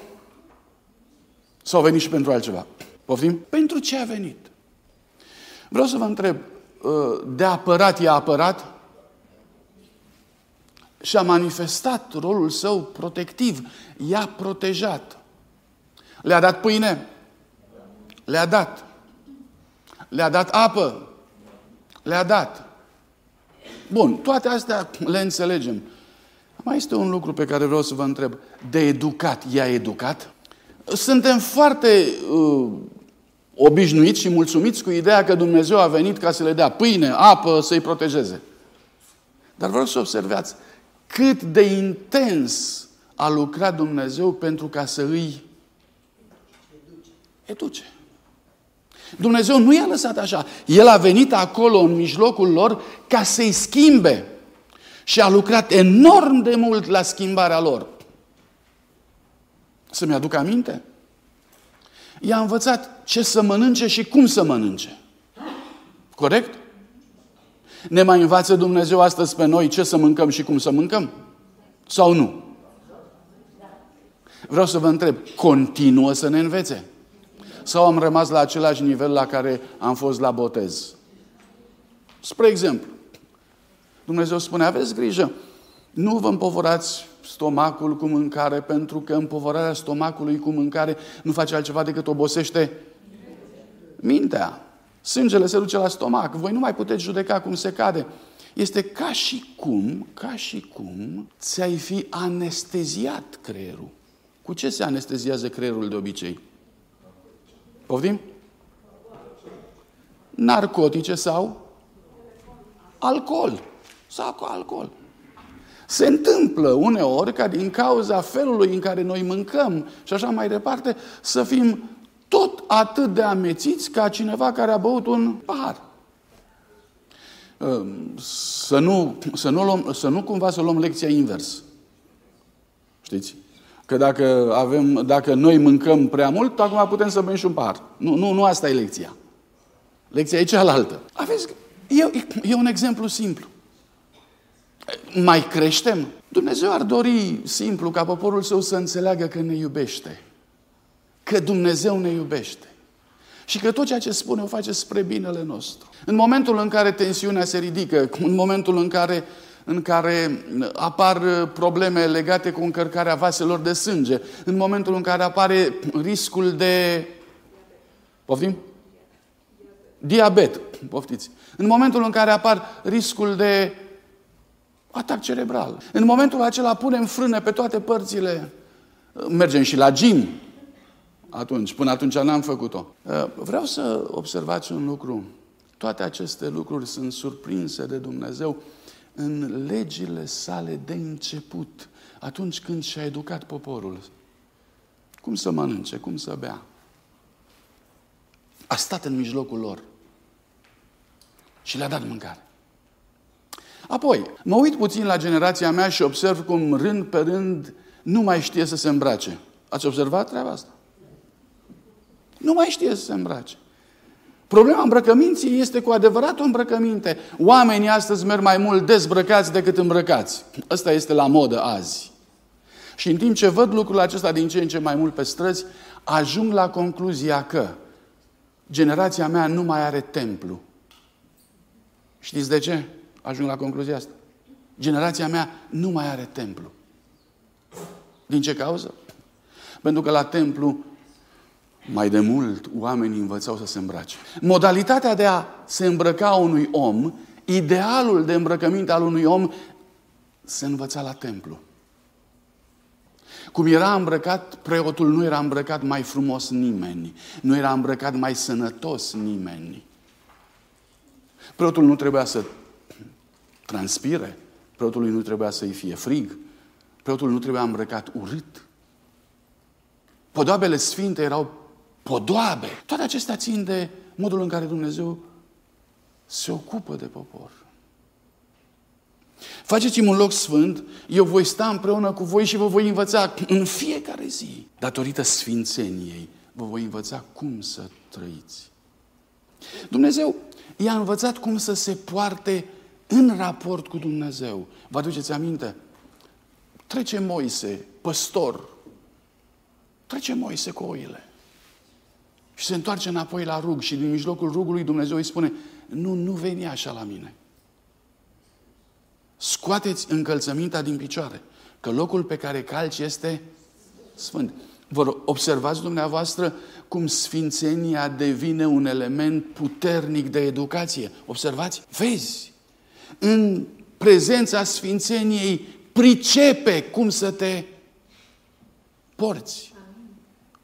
Sau a venit și pentru altceva? Poftim? Pentru ce a venit? Vreau să vă întreb, uh, de apărat i-a apărat? Și a manifestat rolul său protectiv. I-a protejat. Le-a dat pâine? Le-a dat. Le-a dat apă. Le-a dat. Bun, toate astea le înțelegem. Mai este un lucru pe care vreau să vă întreb. De educat, i-a educat? Suntem foarte uh, obișnuiți și mulțumiți cu ideea că Dumnezeu a venit ca să le dea pâine, apă, să-i protejeze. Dar vreau să observați cât de intens a lucrat Dumnezeu pentru ca să îi educe. Dumnezeu nu i-a lăsat așa. El a venit acolo în mijlocul lor ca să-i schimbe. Și a lucrat enorm de mult la schimbarea lor. Să-mi aduc aminte? I-a învățat ce să mănânce și cum să mănânce. Corect? Ne mai învață Dumnezeu astăzi pe noi ce să mâncăm și cum să mâncăm? Sau nu? Vreau să vă întreb, continuă să ne învețe? Sau am rămas la același nivel la care am fost la botez. Spre exemplu, Dumnezeu spune, aveți grijă, nu vă împovorați stomacul cu mâncare, pentru că împovorarea stomacului cu mâncare nu face altceva decât obosește mintea. Sângele se duce la stomac. Voi nu mai puteți judeca cum se cade. Este ca și cum, ca și cum ți-ai fi anesteziat creierul. Cu ce se anesteziază creierul de obicei? Poftim? Narcotice sau alcool. Sau cu alcool. Se întâmplă uneori ca din cauza felului în care noi mâncăm și așa mai departe, să fim tot atât de amețiți ca cineva care a băut un pahar. Ehm, să nu, să nu, luăm, să nu cumva să luăm lecția invers. Știți? Că dacă, avem, dacă noi mâncăm prea mult, acum putem să bem și un par. Nu, nu, nu asta e lecția. Lecția e cealaltă. Aveți, e, e un exemplu simplu. Mai creștem? Dumnezeu ar dori simplu ca poporul său să înțeleagă că ne iubește. Că Dumnezeu ne iubește. Și că tot ceea ce spune o face spre binele nostru. În momentul în care tensiunea se ridică, în momentul în care uh, în care apar probleme legate cu încărcarea vaselor de sânge, în momentul în care apare riscul de... Poftim? Diabet, poftiți. În momentul în care apar riscul de atac cerebral. În momentul acela punem frâne pe toate părțile. Mergem și la gym. Atunci, până atunci n-am făcut-o. Vreau să observați un lucru. Toate aceste lucruri sunt surprinse de Dumnezeu în legile sale de început, atunci când și-a educat poporul. Cum să mănânce, cum să bea. A stat în mijlocul lor și le-a dat mâncare. Apoi, mă uit puțin la generația mea și observ cum rând pe rând nu mai știe să se îmbrace. Ați observat treaba asta? Nu mai știe să se îmbrace. Problema îmbrăcăminții este cu adevărat o îmbrăcăminte. Oamenii astăzi merg mai mult dezbrăcați decât îmbrăcați. Ăsta este la modă azi. Și în timp ce văd lucrul acesta din ce în ce mai mult pe străzi, ajung la concluzia că generația mea nu mai are templu. Știți de ce? Ajung la concluzia asta. Generația mea nu mai are templu. Din ce cauză? Pentru că la templu mai de mult oamenii învățau să se îmbrace. Modalitatea de a se îmbrăca unui om, idealul de îmbrăcăminte al unui om, se învăța la templu. Cum era îmbrăcat, preotul nu era îmbrăcat mai frumos nimeni. Nu era îmbrăcat mai sănătos nimeni. Preotul nu trebuia să transpire. Preotului nu trebuia să-i fie frig. Preotul nu trebuia îmbrăcat urât. Podoabele sfinte erau podoabe. Toate acestea țin de modul în care Dumnezeu se ocupă de popor. Faceți-mi un loc sfânt, eu voi sta împreună cu voi și vă voi învăța în fiecare zi, datorită sfințeniei, vă voi învăța cum să trăiți. Dumnezeu i-a învățat cum să se poarte în raport cu Dumnezeu. Vă aduceți aminte? Trece Moise, păstor, trece Moise cu oile. Și se întoarce înapoi la rug și din mijlocul rugului Dumnezeu îi spune, nu, nu veni așa la mine. Scoateți încălțămintea din picioare, că locul pe care calci este sfânt. Vă observați dumneavoastră cum sfințenia devine un element puternic de educație. Observați? Vezi, în prezența sfințeniei pricepe cum să te porți,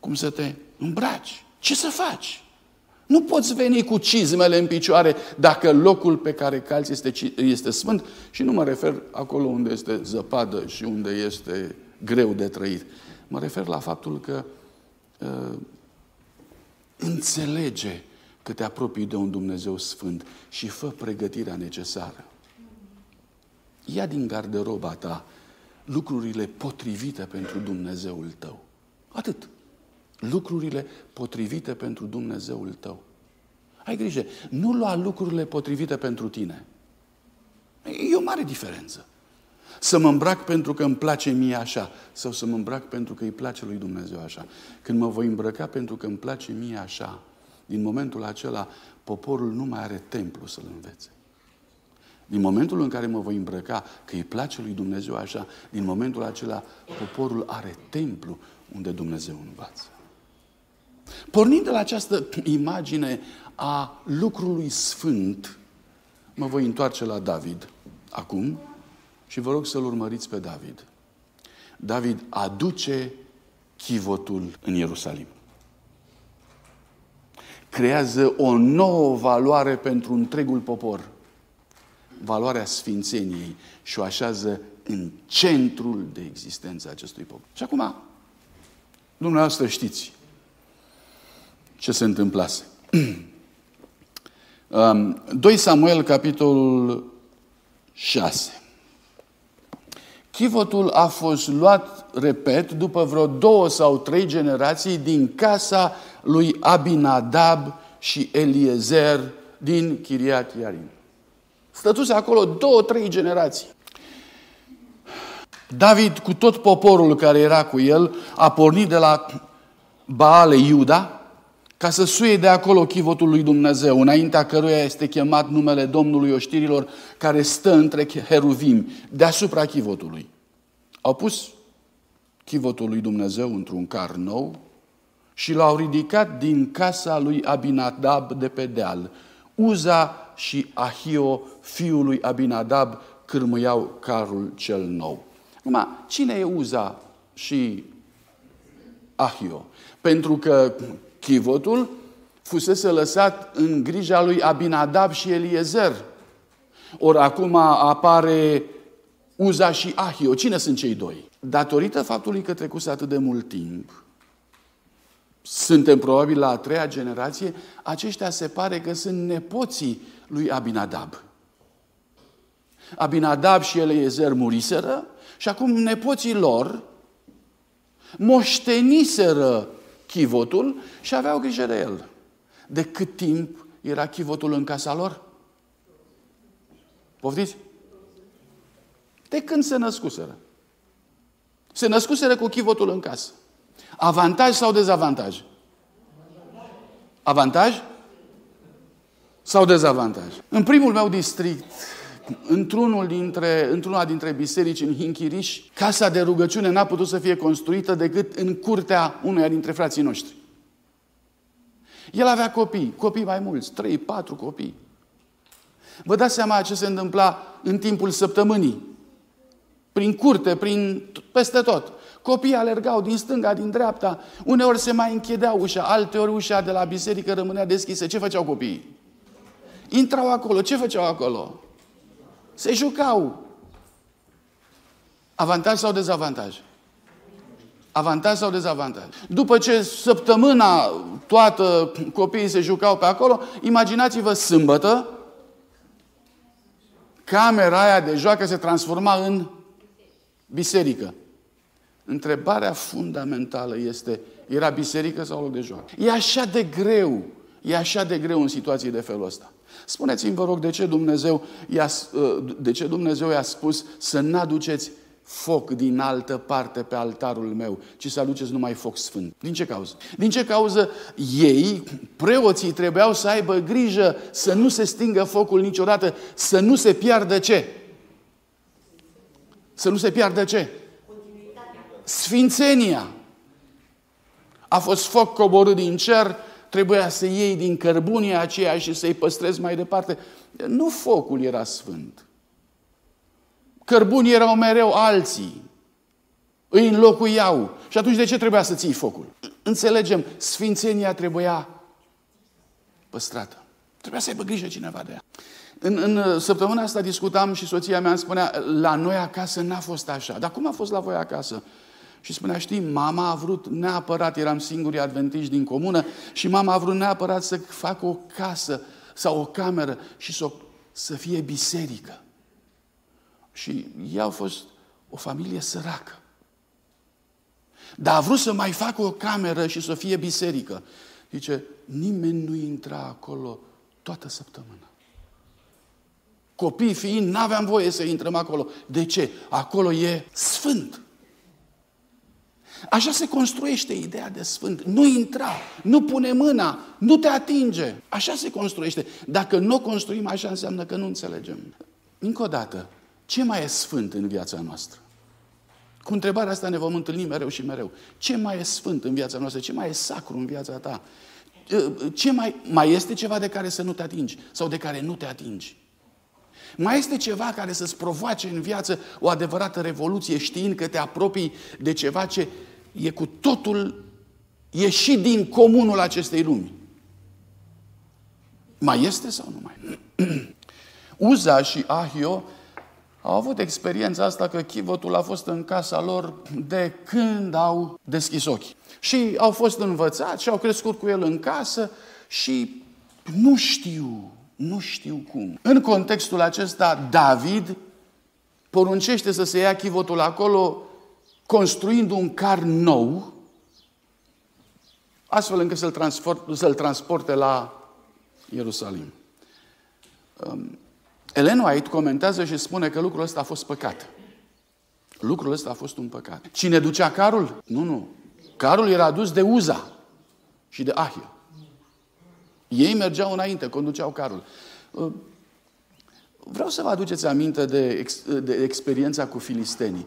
cum să te îmbraci. Ce să faci? Nu poți veni cu cizmele în picioare dacă locul pe care calți este, este sfânt și nu mă refer acolo unde este zăpadă și unde este greu de trăit. Mă refer la faptul că uh, înțelege că te apropii de un Dumnezeu sfânt și fă pregătirea necesară. Ia din garderoba ta lucrurile potrivite pentru Dumnezeul tău. Atât lucrurile potrivite pentru Dumnezeul tău. Ai grijă, nu lua lucrurile potrivite pentru tine. E o mare diferență. Să mă îmbrac pentru că îmi place mie așa sau să mă îmbrac pentru că îi place lui Dumnezeu așa. Când mă voi îmbrăca pentru că îmi place mie așa, din momentul acela poporul nu mai are templu să-l învețe. Din momentul în care mă voi îmbrăca că îi place lui Dumnezeu așa, din momentul acela poporul are templu unde Dumnezeu învață. Pornind de la această imagine a lucrului sfânt, mă voi întoarce la David acum și vă rog să-l urmăriți pe David. David aduce chivotul în Ierusalim. Creează o nouă valoare pentru întregul popor. Valoarea sfințeniei și o așează în centrul de existență a acestui popor. Și acum, dumneavoastră știți, ce se întâmplase. 2 Samuel, capitolul 6. Chivotul a fost luat, repet, după vreo două sau trei generații din casa lui Abinadab și Eliezer din Chiriat Iarim. Stătuse acolo două, trei generații. David, cu tot poporul care era cu el, a pornit de la Baale Iuda, ca să suie de acolo chivotul lui Dumnezeu, înaintea căruia este chemat numele Domnului oștirilor, care stă între heruvim, deasupra chivotului. Au pus chivotul lui Dumnezeu într-un car nou și l-au ridicat din casa lui Abinadab de pe deal. Uza și Ahio, fiul lui Abinadab, cârmâiau carul cel nou. Acum, cine e Uza și Ahio? Pentru că chivotul fusese lăsat în grija lui Abinadab și Eliezer. Ori acum apare Uza și Ahio. Cine sunt cei doi? Datorită faptului că trecuse atât de mult timp, suntem probabil la a treia generație, aceștia se pare că sunt nepoții lui Abinadab. Abinadab și Eliezer muriseră și acum nepoții lor moșteniseră chivotul și aveau grijă de el. De cât timp era chivotul în casa lor? Poftiți? De când se născuseră. Se născuseră cu chivotul în casă. Avantaj sau dezavantaj? Avantaj? Sau dezavantaj? În primul meu district, într-unul dintre, într-una dintre biserici în Hinchiriș, casa de rugăciune n-a putut să fie construită decât în curtea unuia dintre frații noștri. El avea copii, copii mai mulți, trei, patru copii. Vă dați seama ce se întâmpla în timpul săptămânii. Prin curte, prin peste tot. Copiii alergau din stânga, din dreapta. Uneori se mai închidea ușa, alteori ușa de la biserică rămânea deschisă. Ce făceau copiii? Intrau acolo. Ce făceau acolo? Se jucau. Avantaj sau dezavantaj? Avantaj sau dezavantaj? După ce săptămâna toată copiii se jucau pe acolo, imaginați-vă sâmbătă, camera aia de joacă se transforma în biserică. Întrebarea fundamentală este, era biserică sau loc de joacă? E așa de greu, e așa de greu în situații de felul ăsta. Spuneți-mi, vă rog, de ce Dumnezeu i-a, ă, de ce Dumnezeu i-a spus să n-aduceți foc din altă parte pe altarul meu, ci să aduceți numai foc sfânt. Din ce cauză? Din ce cauză ei, preoții, trebuiau să aibă grijă să nu se stingă focul niciodată, să nu se piardă ce? Să nu se piardă ce? Sfințenia. A fost foc coborât din cer, trebuia să iei din cărbunia aceea și să-i păstrezi mai departe. Nu focul era sfânt. Cărbunii erau mereu alții. Îi înlocuiau. Și atunci de ce trebuia să ții focul? Înțelegem, sfințenia trebuia păstrată. Trebuia să aibă grijă cineva de ea. În, în săptămâna asta discutam și soția mea îmi spunea, la noi acasă n-a fost așa. Dar cum a fost la voi acasă? Și spunea, știi, mama a vrut neapărat, eram singurii adventiști din comună, și mama a vrut neapărat să facă o casă sau o cameră și să, să fie biserică. Și ei au fost o familie săracă. Dar a vrut să mai facă o cameră și să fie biserică. Zice, nimeni nu intra acolo toată săptămâna. Copii fiind, n-aveam voie să intrăm acolo. De ce? Acolo e sfânt. Așa se construiește ideea de sfânt. Nu intra, nu pune mâna, nu te atinge. Așa se construiește. Dacă nu o construim așa, înseamnă că nu înțelegem. Încă o dată, ce mai e sfânt în viața noastră? Cu întrebarea asta ne vom întâlni mereu și mereu. Ce mai e sfânt în viața noastră? Ce mai e sacru în viața ta? Ce mai, mai este ceva de care să nu te atingi sau de care nu te atingi? Mai este ceva care să-ți provoace în viață o adevărată revoluție, știind că te apropii de ceva ce e cu totul ieșit din comunul acestei lumi. Mai este sau nu mai? Uza și Ahio au avut experiența asta că chivotul a fost în casa lor de când au deschis ochii. Și au fost învățați și au crescut cu el în casă și nu știu, nu știu cum. În contextul acesta, David poruncește să se ia chivotul acolo construind un car nou, astfel încât să-l, transport, să-l transporte la Ierusalim. Um, Ellen White comentează și spune că lucrul ăsta a fost păcat. Lucrul ăsta a fost un păcat. Cine ducea carul? Nu, nu. Carul era dus de Uza și de Ahia. Ei mergeau înainte, conduceau carul. Uh, Vreau să vă aduceți aminte de, ex, de experiența cu filistenii.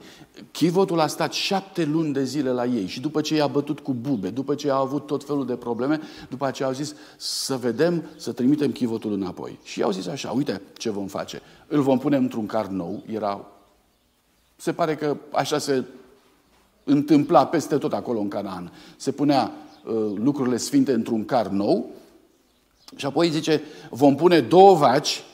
Chivotul a stat șapte luni de zile la ei și după ce i-a bătut cu bube, după ce a avut tot felul de probleme, după aceea au zis să vedem, să trimitem chivotul înapoi. Și i-au zis așa, uite ce vom face. Îl vom pune într-un car nou, era... Se pare că așa se întâmpla peste tot acolo în Canaan. Se punea uh, lucrurile sfinte într-un car nou și apoi zice, vom pune două vaci Uh,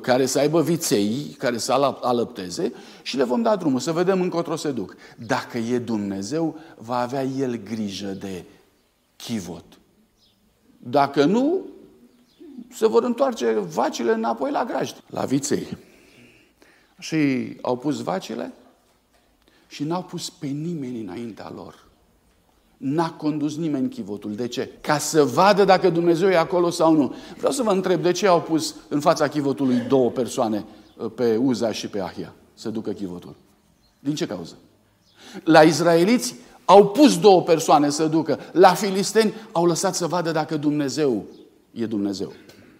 care să aibă viței, care să alăpteze și le vom da drumul, să vedem încotro se duc. Dacă e Dumnezeu, va avea El grijă de chivot. Dacă nu, se vor întoarce vacile înapoi la grajd, la viței. Și au pus vacile și n-au pus pe nimeni înaintea lor. N-a condus nimeni chivotul. De ce? Ca să vadă dacă Dumnezeu e acolo sau nu. Vreau să vă întreb, de ce au pus în fața chivotului două persoane, uh, pe Uza și pe Ahia, să ducă chivotul? Din ce cauză? La izraeliți au pus două persoane să ducă. La filisteni au lăsat să vadă dacă Dumnezeu e Dumnezeu.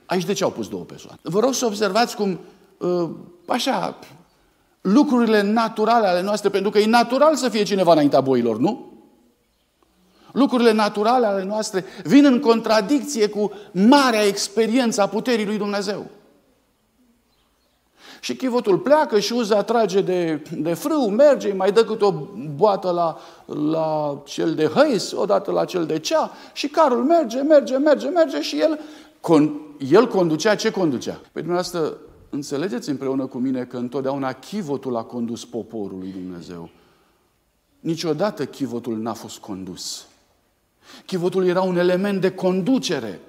Aici de ce au pus două persoane? Vă rog să observați cum, uh, așa, lucrurile naturale ale noastre, pentru că e natural să fie cineva înaintea boilor, nu? Lucrurile naturale ale noastre vin în contradicție cu marea experiență a puterii lui Dumnezeu. Și chivotul pleacă și Uza trage de, de frâu, merge, mai dă câte o boată la, la cel de hăis, odată la cel de cea și carul merge, merge, merge, merge și el, con, el conducea, ce conducea? Păi dumneavoastră, înțelegeți împreună cu mine că întotdeauna chivotul a condus poporul lui Dumnezeu. Niciodată chivotul n-a fost condus. Chivotul era un element de conducere.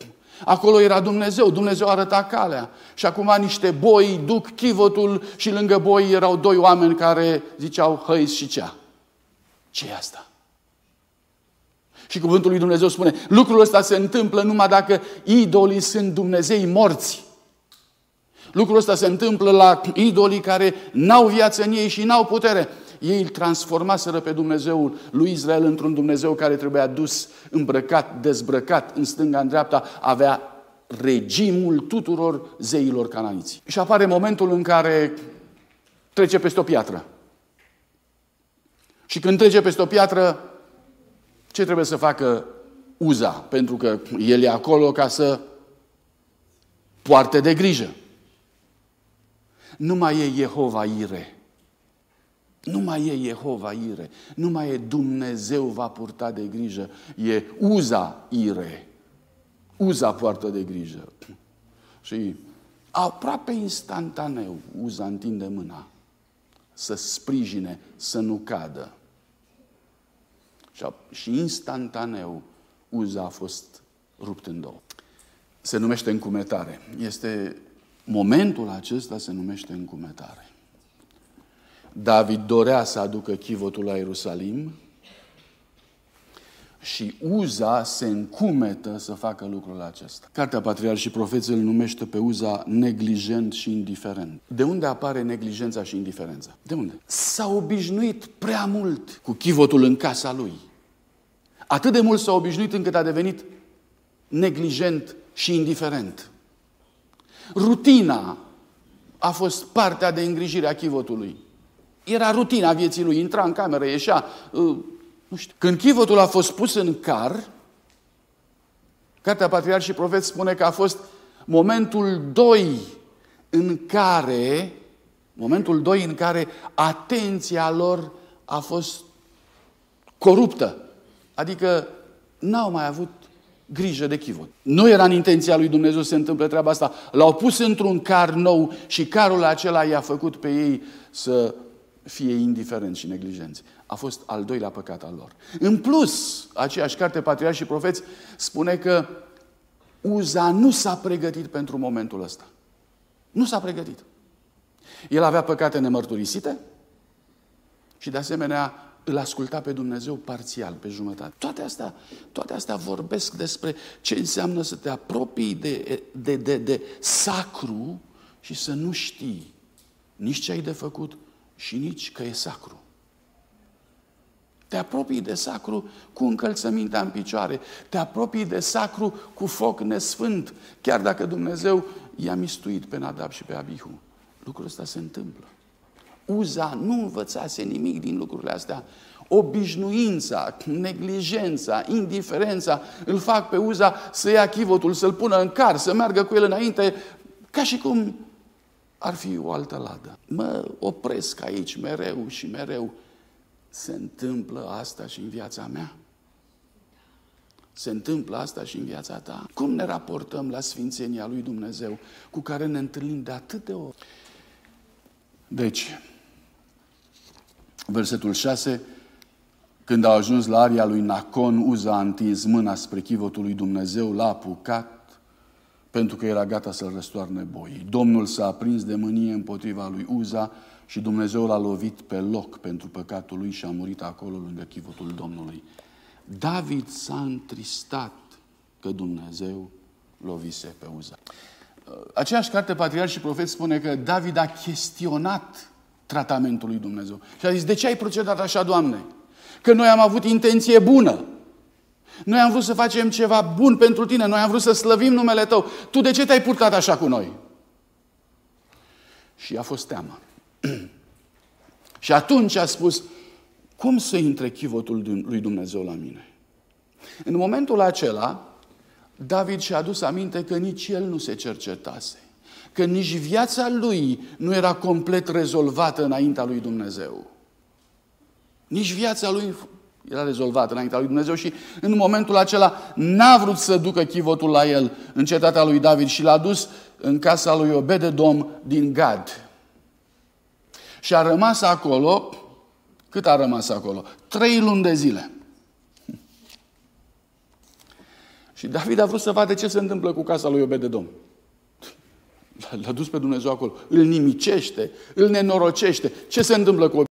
Acolo era Dumnezeu, Dumnezeu arăta calea. Și acum niște boi duc chivotul și lângă boi erau doi oameni care ziceau hăis și cea. ce e asta? Și cuvântul lui Dumnezeu spune, lucrul ăsta se întâmplă numai dacă idolii sunt Dumnezei morți. Lucrul ăsta se întâmplă la idolii care n-au viață în ei și n-au putere. Ei îl transformaseră pe Dumnezeul lui Israel într-un Dumnezeu care trebuia dus, îmbrăcat, dezbrăcat în stânga, în dreapta, avea regimul tuturor zeilor cananiți. Și apare momentul în care trece peste o piatră. Și când trece peste o piatră, ce trebuie să facă Uza? Pentru că el e acolo ca să poarte de grijă. Nu mai e Jehova Ire. Nu mai e Jehova Ire. Nu mai e Dumnezeu va purta de grijă. E Uza Ire. Uza poartă de grijă. Și aproape instantaneu Uza întinde mâna să sprijine, să nu cadă. Și instantaneu Uza a fost rupt în două. Se numește încumetare. Este Momentul acesta se numește încumetare. David dorea să aducă chivotul la Ierusalim și Uza se încumetă să facă lucrul acesta. Cartea Patriarh și Profeții îl numește pe Uza neglijent și indiferent. De unde apare neglijența și indiferența? De unde? S-a obișnuit prea mult cu chivotul în casa lui. Atât de mult s-a obișnuit încât a devenit neglijent și indiferent. Rutina a fost partea de îngrijire a chivotului. Era rutina vieții lui, intra în cameră, ieșea. Uh, nu știu. Când chivotul a fost pus în car, Cartea Patriarh și Profet spune că a fost momentul 2 în care, momentul 2 în care atenția lor a fost coruptă. Adică n-au mai avut grijă de chivot. Nu era în intenția lui Dumnezeu să se întâmple treaba asta. L-au pus într-un car nou și carul acela i-a făcut pe ei să fie indiferenți și neglijenți. A fost al doilea păcat al lor. În plus, aceeași carte, Patriarhi și Profeți, spune că Uza nu s-a pregătit pentru momentul ăsta. Nu s-a pregătit. El avea păcate nemărturisite și de asemenea îl asculta pe Dumnezeu parțial, pe jumătate. Toate astea, toate astea vorbesc despre ce înseamnă să te apropii de, de, de, de sacru și să nu știi nici ce ai de făcut și nici că e sacru. Te apropii de sacru cu încălțămintea în picioare. Te apropii de sacru cu foc nesfânt, chiar dacă Dumnezeu i-a mistuit pe Nadab și pe Abihu. Lucrul ăsta se întâmplă. Uza nu învățase nimic din lucrurile astea. Obișnuința, neglijența, indiferența îl fac pe Uza să ia chivotul, să-l pună în car, să meargă cu el înainte, ca și cum ar fi o altă ladă. Mă opresc aici mereu și mereu. Se întâmplă asta și în viața mea? Se întâmplă asta și în viața ta? Cum ne raportăm la Sfințenia lui Dumnezeu cu care ne întâlnim de atât de ori? Deci, Versetul 6, când au ajuns la aria lui Nacon, Uza a întins mâna spre chivotul lui Dumnezeu, l-a apucat, pentru că era gata să-l răstoarne boii. Domnul s-a aprins de mânie împotriva lui Uza Și Dumnezeu l-a lovit pe loc pentru păcatul lui și a murit acolo lângă chivotul Domnului. David s-a întristat că Dumnezeu lovise pe Uza. Aceeași carte, Patriarh și Profet, spune că David a chestionat tratamentul lui Dumnezeu. Și a zis, de ce ai procedat așa, Doamne? Că noi am avut intenție bună. Noi am vrut să facem ceva bun pentru tine, noi am vrut să slăvim numele tău. Tu de ce te-ai purtat așa cu noi? Și a fost teamă. și atunci a spus, cum să intre chivotul lui Dumnezeu la mine? În momentul acela, David și-a adus aminte că nici el nu se cercetase, că nici viața lui nu era complet rezolvată înaintea lui Dumnezeu. Nici viața lui era rezolvată înaintea lui Dumnezeu și în momentul acela n-a vrut să ducă chivotul la el în cetatea lui David și l-a dus în casa lui Obededom din Gad. Și a rămas acolo, cât a rămas acolo? Trei luni de zile. Și David a vrut să vadă ce se întâmplă cu casa lui Obededom. L-a dus pe Dumnezeu acolo. Îl nimicește, îl nenorocește. Ce se întâmplă cu